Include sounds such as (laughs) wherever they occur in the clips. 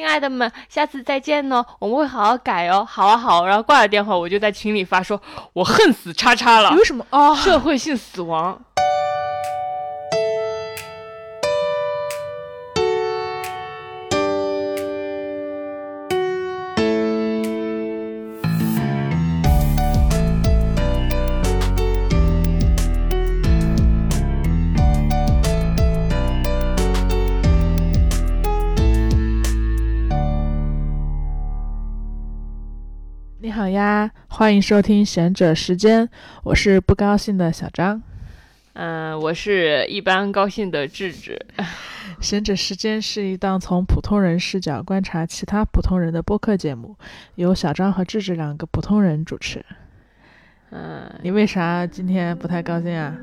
亲爱的们，下次再见哦，我们会好好改哦。好啊好，然后挂了电话，我就在群里发说，我恨死叉叉了。有什么啊？社会性死亡。欢迎收听贤者时间，我是不高兴的小张。嗯，我是一般高兴的智智。(laughs) 贤者时间是一档从普通人视角观察其他普通人的播客节目，由小张和智智两个普通人主持。嗯，你为啥今天不太高兴啊？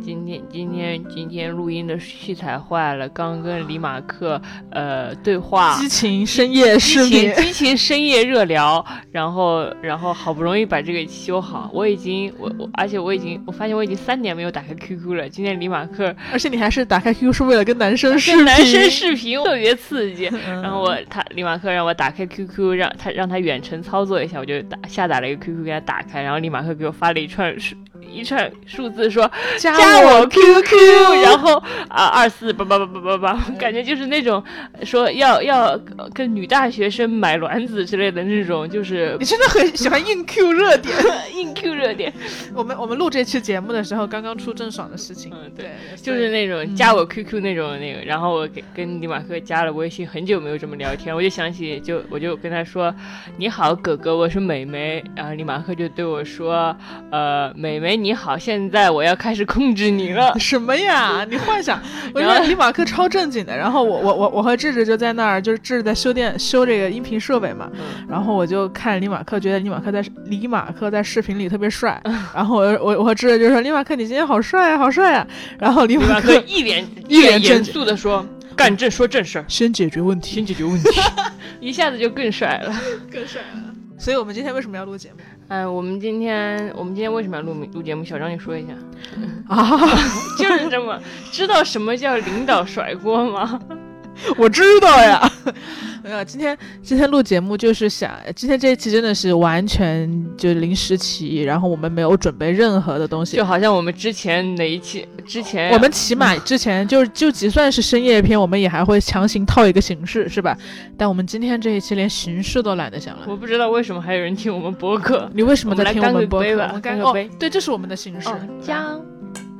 今天今天今天录音的器材坏了，刚跟李马克呃对话，激情深夜视频，激情深夜热聊，然后然后好不容易把这个修好，我已经我我而且我已经我发现我已经三年没有打开 QQ 了，今天李马克而且你还是打开 QQ 是为了跟男生视频，跟男生视频特别刺激，嗯。然后我他李马克让我打开 QQ，让他让他远程操作一下，我就打下载了一个 QQ 给他打开，然后李马克给我发了一串数一串数字说加加我我 QQ，然后啊二四八八八八八八，感觉就是那种说要要呃跟女大学生买卵子之类的那种，就是你真的很喜欢硬 Q 热点。(laughs) 硬 Q 热点，我们我们录这期节目的时候，刚刚出郑爽的事情，嗯对。对，就是那种加我 QQ 那种那个，然后我给跟李马克加了微信，很久没有这么聊天，我就想起就我就跟他说你好哥哥，我是美眉，然后李马克就对我说，呃美眉你好，现在我要开始控制你了，(laughs) 什么呀？你幻想，(laughs) 我觉得李马克超正经的，然后我我我我和智智就在那儿，就是智智在修电 (laughs) 修这个音频设备嘛，嗯。然后我就看李马克，觉得李马克在李马克在视频里特别帅，然后我我我和智智就说李马克你今天好帅啊，好帅啊，然后李李马马克克一脸一脸脸严肃的说，干正说正事儿，先解决问题，先解决问题，一下子就更帅了。更帅了。所以我们今天为什么要录节目嗯，我们今天我们今天为什么要录录节目？小张你说一下，(laughs) 啊？(laughs) 就是这么知道什么叫领导甩锅吗？(laughs) 我知道呀。(laughs) 没有，今天今天录节目就是想，今天这一期真的是完全就临时起意，然后我们没有准备任何的东西就。好像我们之前哪一期之前我们起码 (laughs) 之前就就就算是深夜片，我们也还会强行套一个形式，是吧？但我们今天这一期连形式都懒得想了。我不知道为什么还有人听我们播客。你为什么在听我我们播客？干个杯吧我们干个杯，对，这是我们的形式。哦，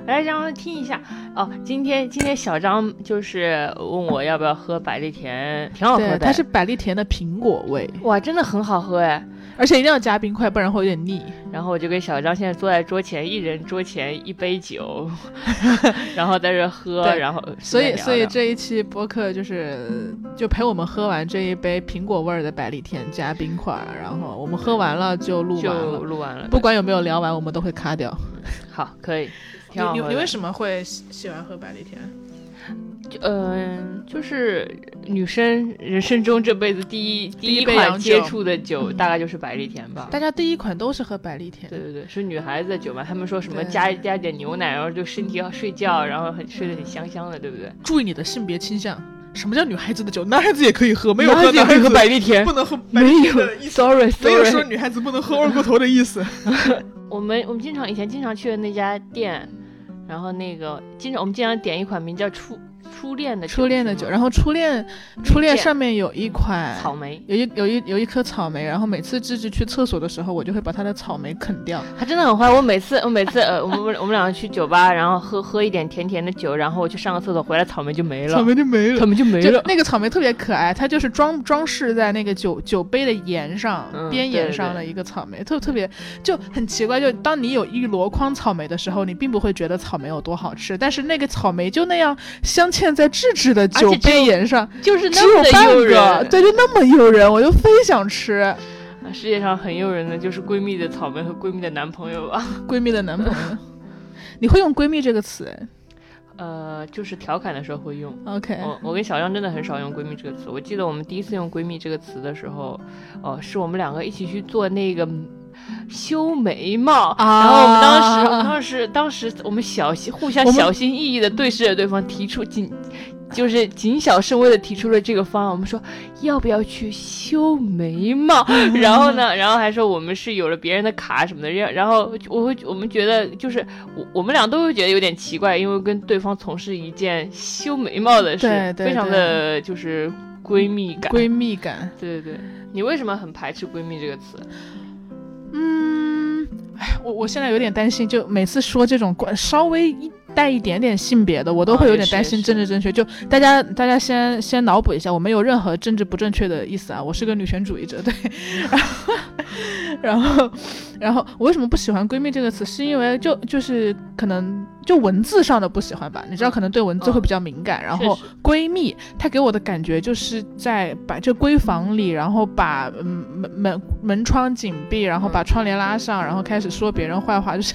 来让我听一下。哦，今天今天小张就是问我要不要喝百利甜，挺好喝，的。它是百利甜的苹果味，哇，真的很好喝哎。而且一定要加冰块，不然会有点腻。然后我就跟小张现在坐在桌前，一人桌前一杯酒，(laughs) 然后在这喝，对然后所以，所以这一期播客就是就陪我们喝完这一杯苹果味儿的百利甜加冰块儿，然后我们喝完了就录完就，录完了。不管有没有聊完，我们都会卡掉。好，可以。你挺好你你为什么会喜喜欢喝百利甜？嗯、就是女生人生中这辈子第一第第一一款接触的酒，大概就是百利甜吧。大家第一款都是喝百利甜，对对对，是女孩子的酒嘛？他们说什么对加加点牛奶，然后就身体要睡觉，然后很睡得很香香的，对不对？注意你的性别倾向。什么叫女孩子的酒？男孩子也可以喝，没有男孩子也可以喝喝男孩子百利甜不，能喝百没利甜有的意思。，sorry 没有说。女孩子不能喝二锅头的意思。(laughs) 我们我们经常以前经常去的那家店，然后那个经常我们经常点一款名叫初初恋的酒初恋的酒，然后初恋初恋恋上面有一款草莓，有一有一有一颗草莓，然后每次芝芝去厕所的时候，我就会把它的草莓啃掉。他真的很坏。我每次我每次呃，我们我们两个去酒吧，然后喝喝一点甜甜的酒，然后我去上个厕所回来，草莓就没了，草莓就没了草莓就没了。那个草莓特别可爱，它就是装装饰在那个酒酒杯的沿上、嗯边沿上的一个草莓，特特别就很奇怪。就当你有一箩筐草莓的时候，你并不会觉得草莓有多好吃，但是那个草莓就那样镶嵌在智智的酒杯沿上，就是只那么的有半个，诱人。对，就那么诱人，我就非想吃。那世界上很诱人的就是闺蜜的草莓和闺蜜的男朋友吧。(laughs) 闺蜜的男朋友，你会用闺蜜这个词哎呃，就是调侃的时候会用。？OK，我我跟小张真的很少用闺蜜这个词。我记得我们第一次用闺蜜这个词的时候，哦、是我们两个一起去做那个修眉毛，啊然后我们当时，我们当时当时我们小心互相小心翼翼的对视着对方，提出仅就是谨小慎微的提出了这个方案。我们说要不要去修眉毛？然后呢，然后还说我们是有了别人的卡什么的。然然后我会我们觉得就是我我们俩都会觉得有点奇怪，因为跟对方从事一件修眉毛的事，非常的就是闺蜜感。闺蜜感，对对对。你为什么很排斥闺蜜这个词？我我现在有点担心，就每次说这种关稍微一带一点点性别的，我都会有点担心政治正确。就大家大家先先脑补一下，我没有任何政治不正确的意思啊，我是个女权主义者，对。然后，(laughs) 然后然后我为什么不喜欢闺蜜这个词？是因为就就是可能就文字上的不喜欢吧。你知道，可能对文字会比较敏感。然后闺蜜，她给我的感觉就是在把这闺房里，然后把门门门窗紧闭，然后把窗帘拉上，然后开始说别人坏话，就是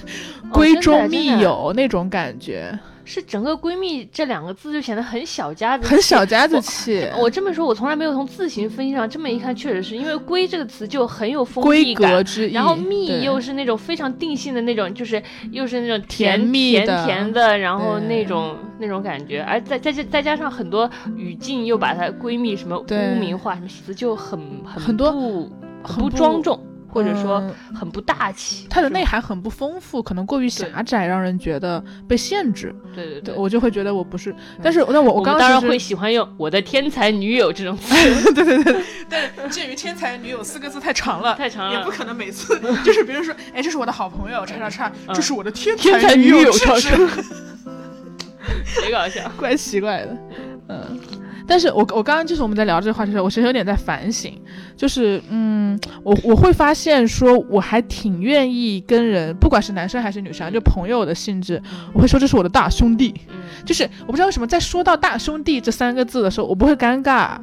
闺中密友那种感觉。是整个“闺蜜”这两个字就显得很小家子，很小家子气。我这么说，我从来没有从字形分析上这么一看，确实是因为“闺”这个词就很有封闭感，然后“蜜”又是那种非常定性的那种，就是又是那种甜蜜甜甜的，然后那种那种感觉，而再再再加上很多语境又把它闺蜜什么污名化什么词就很很多不很不庄重。或者说很不大气，它的内涵很不丰富，可能过于狭窄，让人觉得被限制。对对对，我就会觉得我不是。但是那我我当然会喜欢用我的天才女友这种词。对 (laughs) 对对，(laughs) 但是鉴于天才女友四个字太长了，太长了，也不可能每次 (laughs) 就是别人说，哎，这是我的好朋友，叉叉叉，这是我的天才女友，超叉，贼搞笑，怪奇怪的，嗯。但是我我刚刚就是我们在聊这个话题的时候，我其实有点在反省，就是嗯，我我会发现说我还挺愿意跟人，不管是男生还是女生，就朋友的性质，我会说这是我的大兄弟，就是我不知道为什么在说到大兄弟这三个字的时候，我不会尴尬。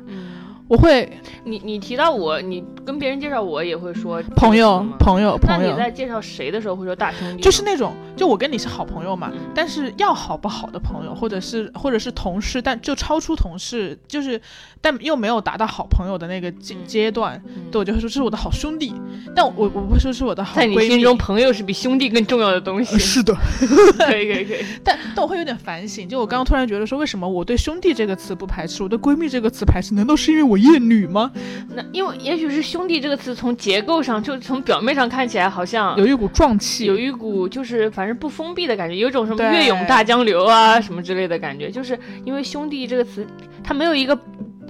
我会，你你提到我，你跟别人介绍我也会说朋友朋友朋友。那你在介绍谁的时候会说大兄弟？就是那种，就我跟你是好朋友嘛，但是要好不好的朋友，或者是或者是同事，但就超出同事，就是但又没有达到好朋友的那个阶阶段，对我就会说这是我的好兄弟。但我我不会说是我的好。在你心中，朋友是比兄弟更重要的东西。是的，(laughs) 可以可以可以。(laughs) 但但我会有点反省，就我刚刚突然觉得说，为什么我对兄弟这个词不排斥，我对闺蜜这个词排斥？难道是因为我？厌女吗？那因为也许是“兄弟”这个词从结构上，就从表面上看起来好像有一股壮气，有一股就是反正不封闭的感觉，有种什么月涌大江流啊什么之类的感觉。就是因为“兄弟”这个词，它没有一个，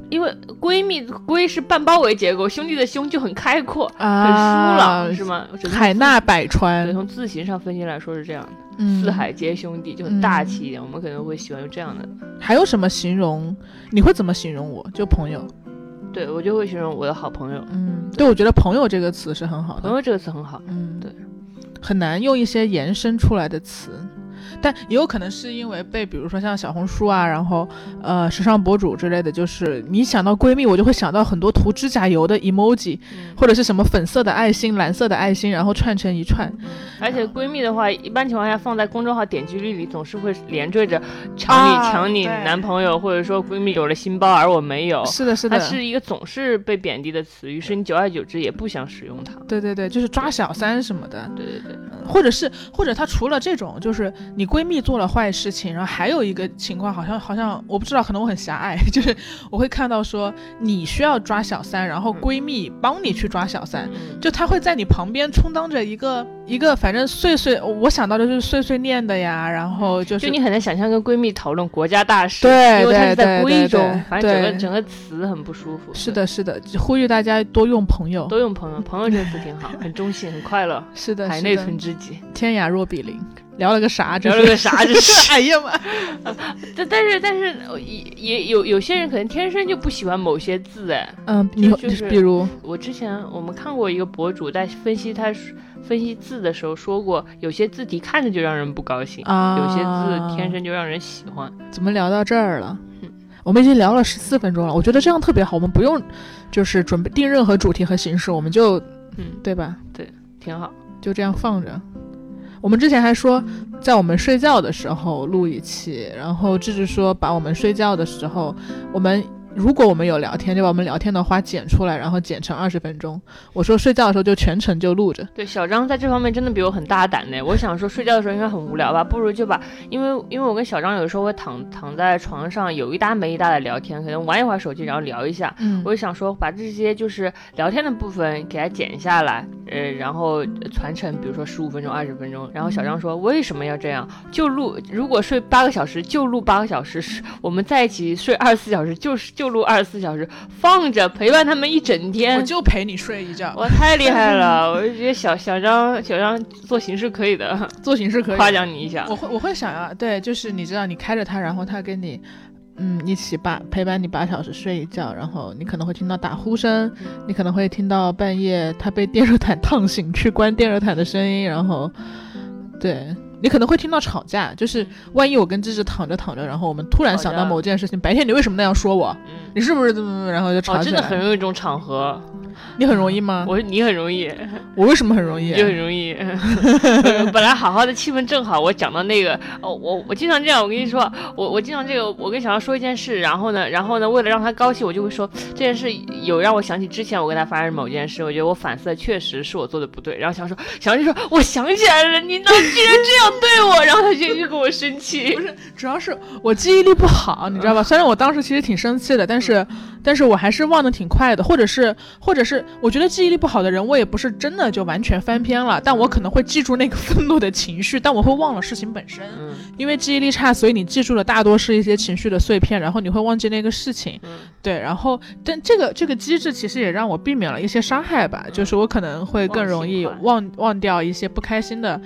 因为闺蜜“闺”是半包围结构，兄弟的“兄”就很开阔，很疏朗，是吗？海纳百川。从字形上分析来说是这样的，四海皆兄弟就很大气一点，我们可能会喜欢用这样的。还有什么形容？你会怎么形容我？就朋友。对，我就会形容我的好朋友。嗯，对，我觉得“朋友”这个词是很好的。朋友这个词很好。嗯，对，很难用一些延伸出来的词。但也有可能是因为被，比如说像小红书啊，然后呃时尚博主之类的，就是你想到闺蜜，我就会想到很多涂指甲油的 emoji，或者是什么粉色的爱心、蓝色的爱心，然后串成一串。而且闺蜜的话，一般情况下放在公众号点击率里，总是会连缀着抢你抢你男朋友，或者说闺蜜有了新包而我没有。是的，是的，它是一个总是被贬低的词，于是你久而久之也不想使用它。对对对，就是抓小三什么的。对对对，或者是或者他除了这种，就是你。闺蜜做了坏事情，然后还有一个情况，好像好像我不知道，可能我很狭隘，(laughs) 就是我会看到说你需要抓小三，然后闺蜜帮你去抓小三，就她会在你旁边充当着一个一个，反正碎碎，我想到的就是碎碎念的呀，然后就是就你很难想象跟闺蜜讨论国家大事，对，因为她是在闺中，反正整个整个词很不舒服。是的，是的，呼吁大家多用朋友，多用朋友，朋友这个词挺好，很中性，很快乐。是的，海内存知己，天涯若比邻。聊了个啥？聊了个啥？这是 (laughs) 哎呀妈！(laughs) 但但是但是也也有有些人可能天生就不喜欢某些字哎。嗯，你就是比如我之前我们看过一个博主在分析他分析字的时候说过，有些字体看着就让人不高兴，啊有些字天生就让人喜欢。怎么聊到这儿了？我们已经聊了十四分钟了，我觉得这样特别好，我们不用就是准备定任何主题和形式，我们就嗯，对吧？对，挺好，就这样放着。我们之前还说，在我们睡觉的时候录一期，然后智智说把我们睡觉的时候，我们如果我们有聊天，就把我们聊天的话剪出来，然后剪成二十分钟。我说睡觉的时候就全程就录着。对，小张在这方面真的比我很大胆呢。我想说睡觉的时候应该很无聊吧，不如就把，因为因为我跟小张有时候会躺躺在床上有一搭没一搭的聊天，可能玩一会儿手机，然后聊一下。嗯，我就想说把这些就是聊天的部分给它剪下来，呃，然后传承，比如说十五分钟、二十分钟。然后小张说为什么要这样？就录，如果睡八个小时就录八个小时，我们在一起睡二十四小时就是就录二十四小时。放着陪伴他们一整天，我就陪你睡一觉。我太厉害了，(laughs) 我就觉得小小张小张做形式可以的，(laughs) 做形式可以夸奖你一下。我会我会想要对，就是你知道你开着它，然后它跟你嗯一起八陪伴你八小时睡一觉，然后你可能会听到打呼声，你可能会听到半夜他被电热毯烫醒去关电热毯的声音，然后对。你可能会听到吵架，就是万一我跟芝芝躺着躺着，然后我们突然想到某件事情，白天你为什么那样说我？你是不是怎么怎么？然后就吵起来。真的很容易这种场合。你很容易吗？我说你很容易，我为什么很容易？就很容易。(laughs) 本来好好的气氛正好，我讲到那个，哦，我我经常这样，我跟你说，我我经常这个，我跟小杨说一件事，然后呢，然后呢，为了让他高兴，我就会说这件事有让我想起之前我跟他发生某件事，我觉得我反思确实是我做的不对。然后小杨说，小杨就说我想起来了，你怎么居然这样对我？然后他就就跟我生气。(laughs) 不是，主要是我记忆力不好，你知道吧？虽然我当时其实挺生气的，但是但是我还是忘得挺快的，或者是或者是。我觉得记忆力不好的人，我也不是真的就完全翻篇了，但我可能会记住那个愤怒的情绪，但我会忘了事情本身。嗯，因为记忆力差，所以你记住的大多是一些情绪的碎片，然后你会忘记那个事情。嗯，对，然后但这个这个机制其实也让我避免了一些伤害吧，就是我可能会更容易忘忘掉一些不开心的。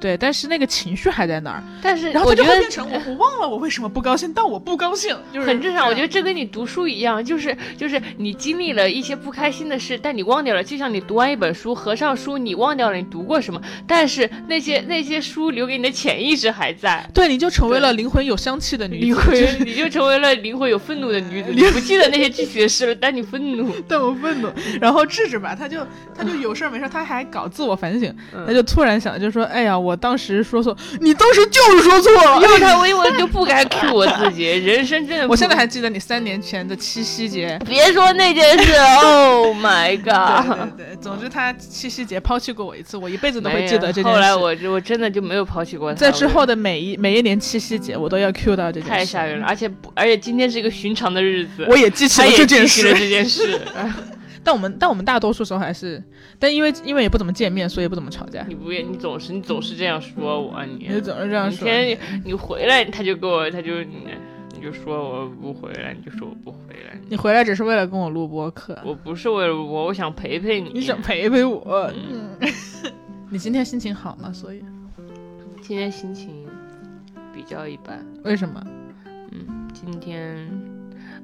对，但是那个情绪还在那儿。但是，然后就会变成我我忘了我为什么不高兴，但我不高兴，就是很正常。我觉得这跟你读书一样，就是就是你经历了一些不开心的事，但你忘掉了。就像你读完一本书，合上书，你忘掉了你读过什么，但是那些那些书留给你的潜意识还在。对，你就成为了灵魂有香气的女子，你就成为了灵魂有愤怒的女子。你不记得那些具体的事了，但你愤怒，(laughs) 但我愤怒。(laughs) 然后智智吧，他就他就有事没事，他还搞自我反省，他就突然想，就说，哎呀，我当时说错。你当时就是说错了，因为他微我就不该 Q 我自己，(laughs) 人生真的。我现在还记得你三年前的七夕节，别说那件事，(laughs) Oh my god！对对对，总之他七夕节抛弃过我一次，我一辈子都会记得这件事。后来我我真的就没有抛弃过他，在之后的每一每一年七夕节，我都要 Q 到这件事。太吓人了，而且而且今天是一个寻常的日子，我也记起了这件事。这件事。但我们但我们大多数时候还是，但因为因为也不怎么见面，所以不怎么吵架。你不也你总是你总是这样说我，你你总是这样说。天你回来他就给我他就你你就说我不回来，你就说我不回来。你回来只是为了跟我录播课。我不是为了我，我想陪陪你。你想陪陪我？嗯。(laughs) 你今天心情好吗？所以今天心情比较一般。为什么？嗯，今天。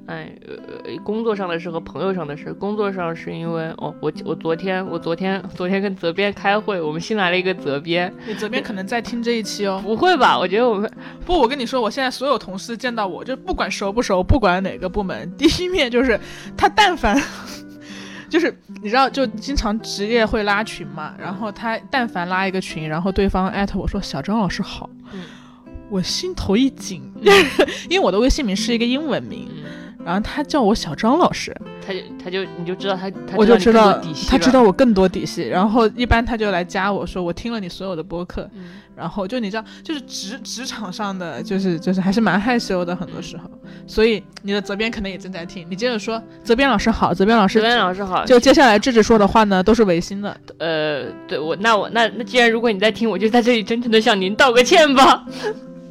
哎，呃，工作上的事和朋友上的事。工作上是因为，哦，我我昨天我昨天 (laughs) 昨天跟责编开会，我们新来了一个责编。你责编可能在听这一期哦。不会吧？我觉得我们不，我跟你说，我现在所有同事见到我就不管熟不熟，不管哪个部门，第一面就是他，但凡 (laughs) 就是你知道，就经常职业会拉群嘛，然后他但凡拉一个群，然后对方艾特我说小张老师好，我心头一紧，(laughs) 因为我的微信名是一个英文名。然后他叫我小张老师，他就他就你就知道他，我就知道他知道我更多底细。然后一般他就来加我说我听了你所有的播客，然后就你知道就是职职场上的就是就是还是蛮害羞的很多时候。所以你的责编可能也正在听，你接着说，责编老师好，责编老师，责编老师好。就接下来智智说的话呢，都是违心的。呃，对我那我那那既然如果你在听，我就在这里真诚的向您道个歉吧。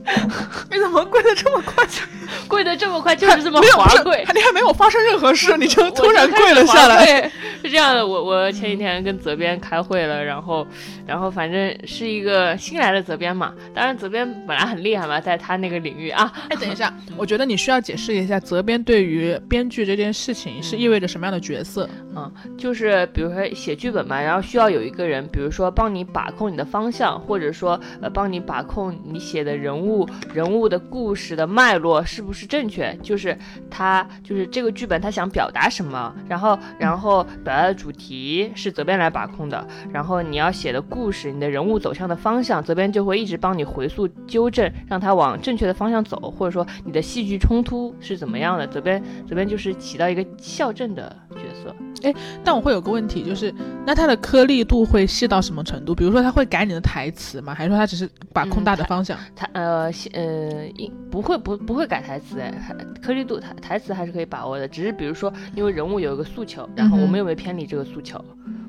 (laughs) 你怎么跪的这么快？(laughs) 跪的这么快，就是这么滑跪。你还没有发生任何事，(laughs) 你就突然跪了下来。是这样的，我我前几天跟责编开会了，然后然后反正是一个新来的责编嘛。当然责编本来很厉害嘛，在他那个领域啊。哎，等一下，我觉得你需要解释一下责编对于编剧这件事情是意味着什么样的角色。嗯，嗯就是比如说写剧本嘛，然后需要有一个人，比如说帮你把控你的方向，或者说呃帮你把控你写的人物。人物的故事的脉络是不是正确？就是他，就是这个剧本他想表达什么，然后，然后表达的主题是责编来把控的，然后你要写的故事，你的人物走向的方向，责编就会一直帮你回溯纠正，让他往正确的方向走，或者说你的戏剧冲突是怎么样的，责编责编就是起到一个校正的角色。但我会有个问题，就是那它的颗粒度会细到什么程度？比如说，它会改你的台词吗？还是说它只是把控大的方向？他呃西呃应不会不不会改台词颗粒度台台词还是可以把握的，只是比如说因为人物有一个诉求，然后我们有没有偏离这个诉求，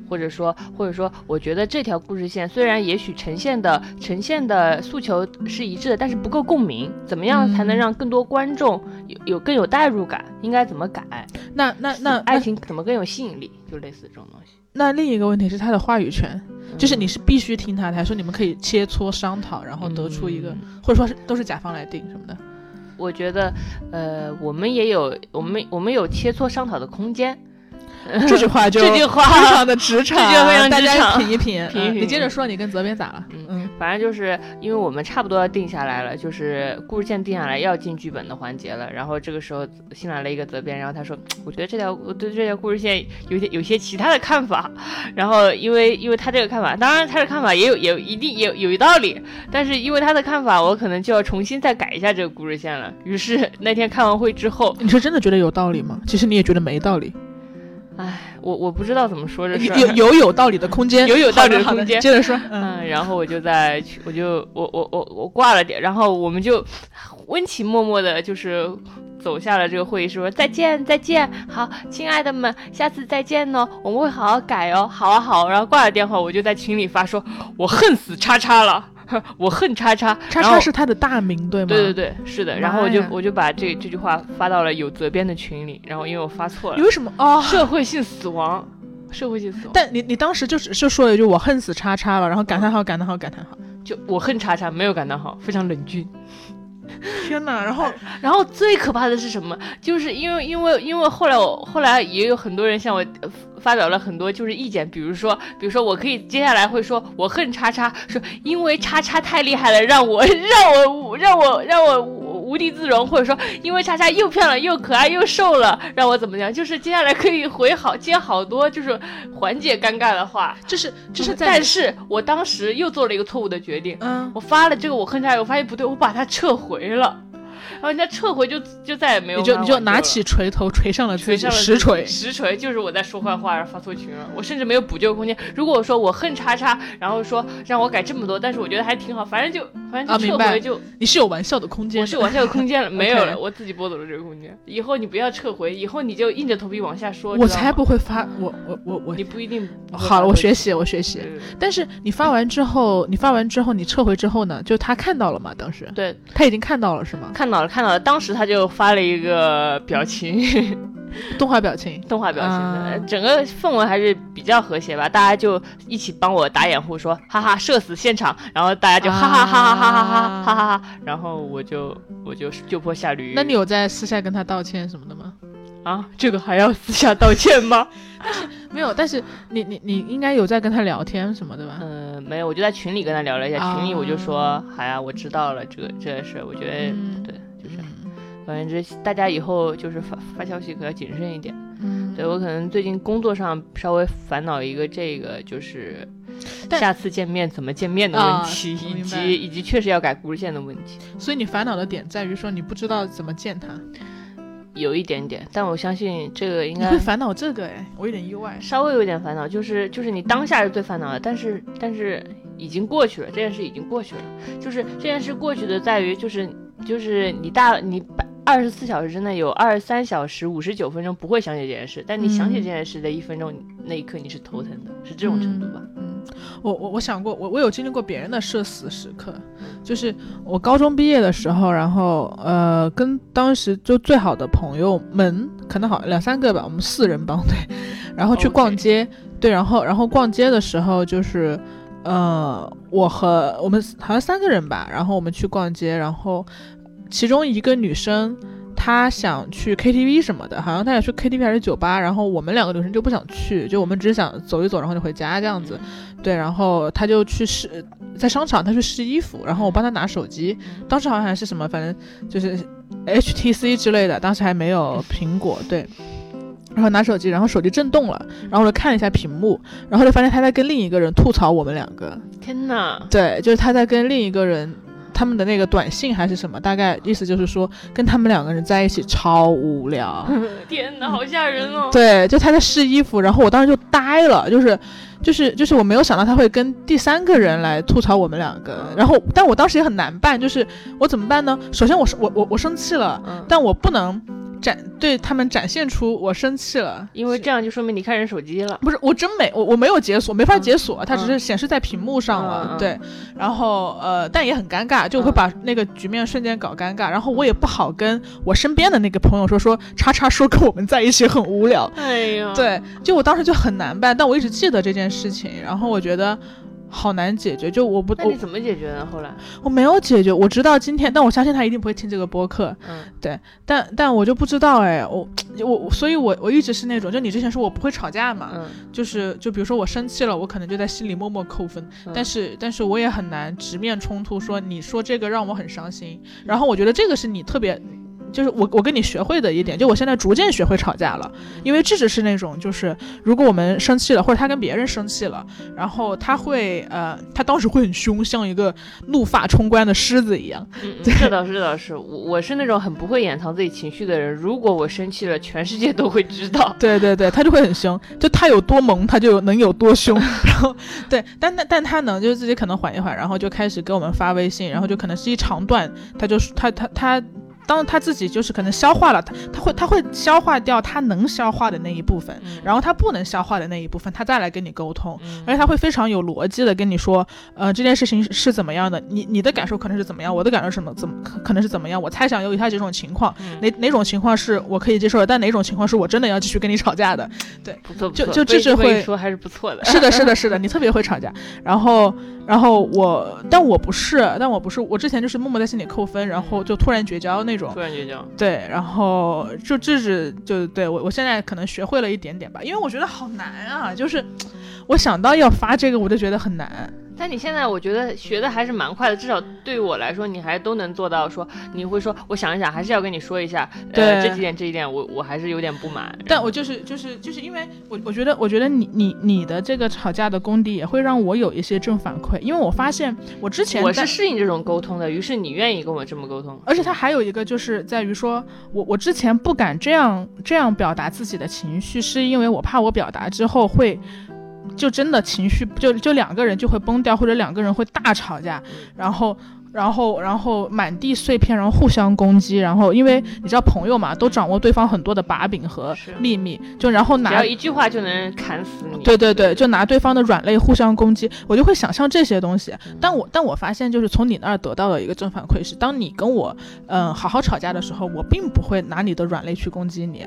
或者说或者说我觉得这条故事线虽然也许呈现的呈现的诉求是一致的，但是不够共鸣，怎么样才能嗯让更多观众有有更有代入感？应该怎么改？那那那爱情怎么更有吸引力？就类似这种东西。那另一个问题是他的话语权，就是嗯你是必须听他的，还是说你们可以切磋商讨，然后得出一个，嗯或者说是都是甲方来定什么的？我觉得，呃，我们也有我们我们有切磋商讨的空间。(laughs) 这句话就这句话非常的职场，这就非常大家品一品。(laughs) 品一品嗯你接着说，你跟责编咋了？嗯嗯反正就是因为我们差不多要定下来了，就是故事线定下来要进剧本的环节了。然后这个时候新来了一个责编，然后他说：“我觉得这条我对这条故事线有些有些其他的看法。”然后因为因为他这个看法，当然他的看法也有也有一定也有有一道理，但是因为他的看法，我可能就要重新再改一下这个故事线了。于是那天开完会之后，你是真的觉得有道理吗？其实你也觉得没道理，唉，我我不知道怎么说这事有儿。(laughs) 有有有道理的空间，有有道理的空间。接着说，嗯，嗯，然后我就在去，我就我我我我挂了点，然后我们就温情脉脉的，就是走下了这个会议室，说再见再见，好，亲爱的们，下次再见哦，我们会好好改哦，好啊好，然后挂了电话，我就在群里发说，我恨死叉叉了，(laughs) 我恨叉叉，叉叉是他的大名对吗？对对对，是的，然后我就我就把这这句话发到了有责编的群里，然后因为我发错了，(laughs) 你为什么哦？社会性死亡，社会性死亡，但你你当时就是就说了一句我恨死叉叉了，然后感叹号感叹号感叹号。就我恨叉叉，没有感叹号，非常冷峻。(laughs) 天哪！然后 (laughs) 然后最可怕的是什么？就是因为因为因为后来我后来也有很多人向我发表了很多就是意见，比如说比如说我可以接下来会说我恨叉叉，说因为叉叉太厉害了，让我让我让我让我无地自容，或者说因为叉叉又漂亮又可爱又瘦了，让我怎么样？就是接下来可以回好接好多就是缓解尴尬的话。就是就是在但是我当时又做了一个错误的决定，嗯我发了这个我恨叉，我发现不对，我把它撤回了，然后人家撤回就就再也没有你就你就拿起锤头锤上了自己锤上了实锤。实锤就是我在说坏话，然后发错群了，我甚至没有补救空间。如果我说我恨叉叉，然后说让我改这么多，但是我觉得还挺好，反正就反正就啊明白撤回就、你是有玩笑的空间的，我是玩笑的空间了，(laughs) 没有了，我自己剥夺了这个空间。以后你不要撤回，以后你就硬着头皮往下说。我才不会发，我我我我你不一定不好了，我学习我学习。对但是你发完之后，你发完之后，你撤回之后呢？就他看到了嘛？当时对，他已经看到了是吗？看到了看到了，当时他就发了一个表情。(laughs) (laughs) 动画表情。动画表情的，啊整个氛围还是比较和谐吧。大家就一起帮我打掩护，说哈哈社死现场，然后大家就哈哈哈哈哈哈哈哈哈哈，然后我就我就就坡下驴。那你有在私下跟他道歉什么的吗？啊，这个还要私下道歉吗？(laughs) 没有，但是你你你应该有在跟他聊天什么的吧？嗯、没有，我就在群里跟他聊了一下，啊群里我就说，好呀，我知道了这个这个事，我觉得、嗯对，反正这大家以后就是发发消息可要谨慎一点。嗯，对我可能最近工作上稍微烦恼一个这个就是下次见面怎么见面的啊问题，以及以及确实要改故事线的问题，所以你烦恼的点在于说你不知道怎么见他，有一点点，但我相信这个应该你会烦恼这个哎，我有点意外。稍微有点烦恼，就是就是你当下是最烦恼的，但是但是已经过去了，这件事已经过去了，就是这件事过去的在于就是就是你大你百二十四小时之内有二十三小时五十九分钟不会想起这件事，但你想起嗯这件事的一分钟，那一刻你是头疼的，是这种程度吧？嗯，我我我想过，我我有经历过别人的社死时刻，就是我高中毕业的时候，然后呃，跟当时就最好的朋友们，可能好两三个吧，我们四人帮对，然后去逛街对，然后然后逛街的时候就是。呃，我和我们好像三个人吧，然后我们去逛街，然后其中一个女生她想去 KTV 什么的，好像她想去 KTV 还是酒吧，然后我们两个女生就不想去，就我们只是想走一走，然后就回家这样子。对，然后她就去试，在商场她去试衣服，然后我帮她拿手机，当时好像还是什么，反正就是 HTC 之类的，当时还没有苹果，对。然后拿手机，然后手机震动了，然后我就看了一下屏幕，然后就发现他在跟另一个人吐槽我们两个。天哪！对，就是他在跟另一个人。他们的那个短信还是什么，大概意思就是说跟他们两个人在一起超无聊。(laughs) 天哪，好吓人哦！对，就他在试衣服，然后我当时就呆了，就是，就是，就是我没有想到他会跟第三个人来吐槽我们两个，然后，但我当时也很难办，就是我怎么办呢？首先我是我我我生气了，但我不能。展对他们展现出我生气了，因为这样就说明你看人手机了。不是，我真没我我没有解锁，没法解锁，它只是显示在屏幕上了。对，然后呃，但也很尴尬，就会把那个局面瞬间搞尴尬。然后我也不好跟我身边的那个朋友说说叉叉说跟我们在一起很无聊。哎呀，对，就我当时就很难办，但我一直记得这件事情。然后我觉得。好难解决，就我不。那你怎么解决呢？后来我没有解决，我直到今天，但我相信他一定不会听这个播客。嗯，对，但但我就不知道哎，我我所以，我我一直是那种，就你之前说我不会吵架嘛，嗯，就是就比如说我生气了，我可能就在心里默默扣分，但是但是我也很难直面冲突，说你说这个让我很伤心，然后我觉得这个是你特别。就是我我跟你学会的一点，就我现在逐渐学会吵架了，因为智智是那种，就是如果我们生气了，或者他跟别人生气了，然后他会呃，他当时会很凶，像一个怒发冲冠的狮子一样。嗯，这倒是这倒是，我我是那种很不会掩藏自己情绪的人，如果我生气了，全世界都会知道。对对对，他就会很凶，就他有多萌，他就能有多凶。(laughs) 然后对，但但但他能就是自己可能缓一缓，然后就开始给我们发微信，然后就可能是一长段，他就他他他。当他自己就是可能消化了，他他会他会消化掉他能消化的那一部分，然后他不能消化的那一部分，他再来跟你沟通，而且他会非常有逻辑的跟你说，呃，这件事情是怎么样的，你你的感受可能是怎么样，我的感受什么怎么可可能是怎么样，我猜想有以下几种情况，哪哪种情况是我可以接受的，但哪种情况是我真的要继续跟你吵架的，对，不错，就就这是会说还是不错的，是的，是的，(laughs) 是的，你特别会吵架，然后然后我，但我不是，但我不是，我之前就是默默在心里扣分，然后就突然绝交那种，突然绝交。对，然后就这是，就对我，我现在可能学会了一点点吧，因为我觉得好难啊，就是我想到要发这个，我就觉得很难。但你现在我觉得学的还是蛮快的，至少对于我来说，你还都能做到。说你会说，我想一想，还是要跟你说一下，对这几点这一点，我我还是有点不满。但我就是就是就是因为我我觉得我觉得你你你的这个吵架的功底也会让我有一些正反馈，因为我发现我之前我是适应这种沟通的，于是你愿意跟我这么沟通。而且他还有一个就是在于说我我之前不敢这样这样表达自己的情绪，是因为我怕我表达之后会。就真的情绪就就两个人就会崩掉，或者两个人会大吵架，然后。然后，然后满地碎片，然后互相攻击，然后因为你知道朋友嘛，都掌握对方很多的把柄和秘密，就然后拿一句话就能砍死你。对对对，就拿对方的软肋互相攻击，我就会想象这些东西。但我但我发现，就是从你那儿得到的一个正反馈是，当你跟我嗯好好吵架的时候，我并不会拿你的软肋去攻击你。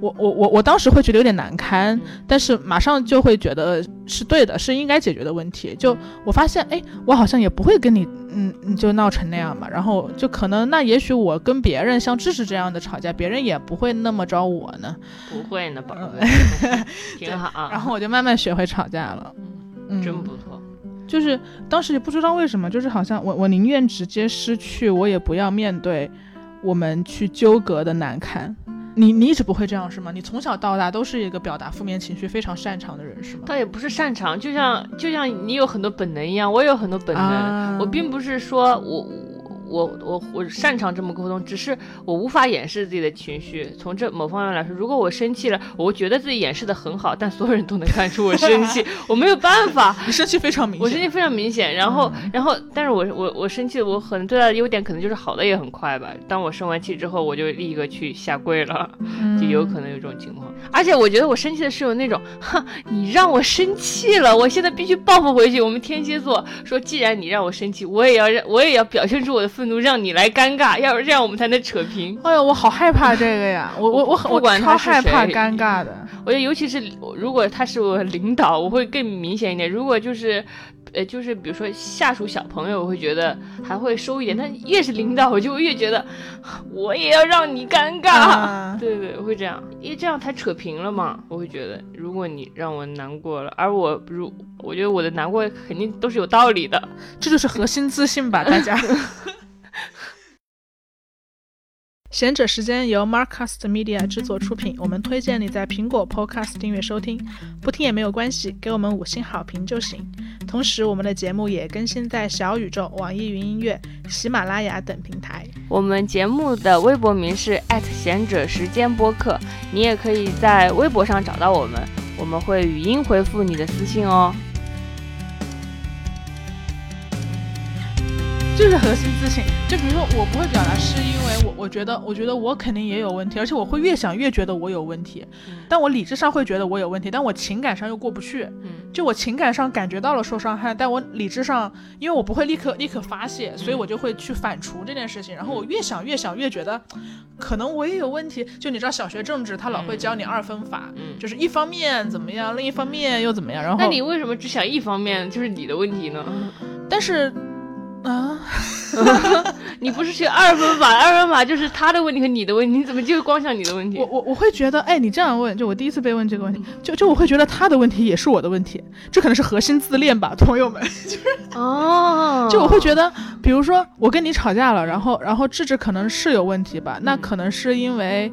我我我我当时会觉得有点难堪，但是马上就会觉得是对的，是应该解决的问题。就我发现，哎，我好像也不会跟你嗯你就。闹成那样嘛，然后就可能那也许我跟别人像智智这样的吵架，别人也不会那么着我呢，不会呢，宝贝，(laughs) 挺好。然后我就慢慢学会吵架了，嗯，真不错。就是当时也不知道为什么，就是好像我我宁愿直接失去，我也不要面对我们去纠葛的难堪。你你一直不会这样是吗？你从小到大都是一个表达负面情绪非常擅长的人是吗？倒也不是擅长，就像就像你有很多本能一样，我也有很多本能。我并不是说我。我我我擅长这么沟通，只是我无法掩饰自己的情绪。从这某方面来说，如果我生气了，我觉得自己掩饰的很好，但所有人都能看出我生气，(laughs) 我没有办法。(laughs) 你生气非常明显，我生气非常明显。然后然后，但是我我我生气，我可能最大的优点可能就是好的也很快吧。当我生完气之后，我就立刻去下跪了，就有可能有这种情况。而且我觉得我生气的是有那种，哼，你让我生气了，我现在必须报复回去。我们天蝎座说，既然你让我生气，我也要让我也要表现出我的。愤怒让你来尴尬，要是这样我们才能扯平。哎呦，我好害怕这个呀！我我我不管他超害怕尴尬的。我觉得尤其是如果他是我领导，我会更明显一点。如果就是，呃，就是比如说下属小朋友，我会觉得还会收一点。但越是领导，我就越觉得我也要让你尴尬。对对，我会这样，因为这样才扯平了嘛。我会觉得，如果你让我难过了，而我如我觉得我的难过肯定都是有道理的，这就是核心自信吧，大家。(laughs) 贤者时间由 Marcast Media 制作出品，我们推荐你在苹果 Podcast 订阅收听，不听也没有关系，给我们五星好评就行。同时，我们的节目也更新在小宇宙、网易云音乐、喜马拉雅等平台。我们节目的微博名是贤者时间播客，你也可以在微博上找到我们，我们会语音回复你的私信哦。就是核心自信，就比如说我不会表达，是因为我我觉得，我觉得我肯定也有问题，而且我会越想越觉得我有问题，但我理智上会觉得我有问题，但我情感上又过不去，就我情感上感觉到了受伤害，但我理智上，因为我不会立刻立刻发泄，所以我就会去反刍这件事情，然后我越想越想越觉得，可能我也有问题，就你知道小学政治他老会教你二分法，嗯就是一方面怎么样，另一方面又怎么样，然后那你为什么只想一方面？就是你的问题呢？但是。啊，(laughs) 你不是学二分法？二分法就是他的问题和你的问题，你怎么就光想你的问题？我我我会觉得，哎，你这样问，就我第一次被问这个问题，就就我会觉得他的问题也是我的问题，这可能是核心自恋吧，(laughs) 朋友们。就是哦，就我会觉得，比如说我跟你吵架了，然后然后智智可能是有问题吧，那可能是因为，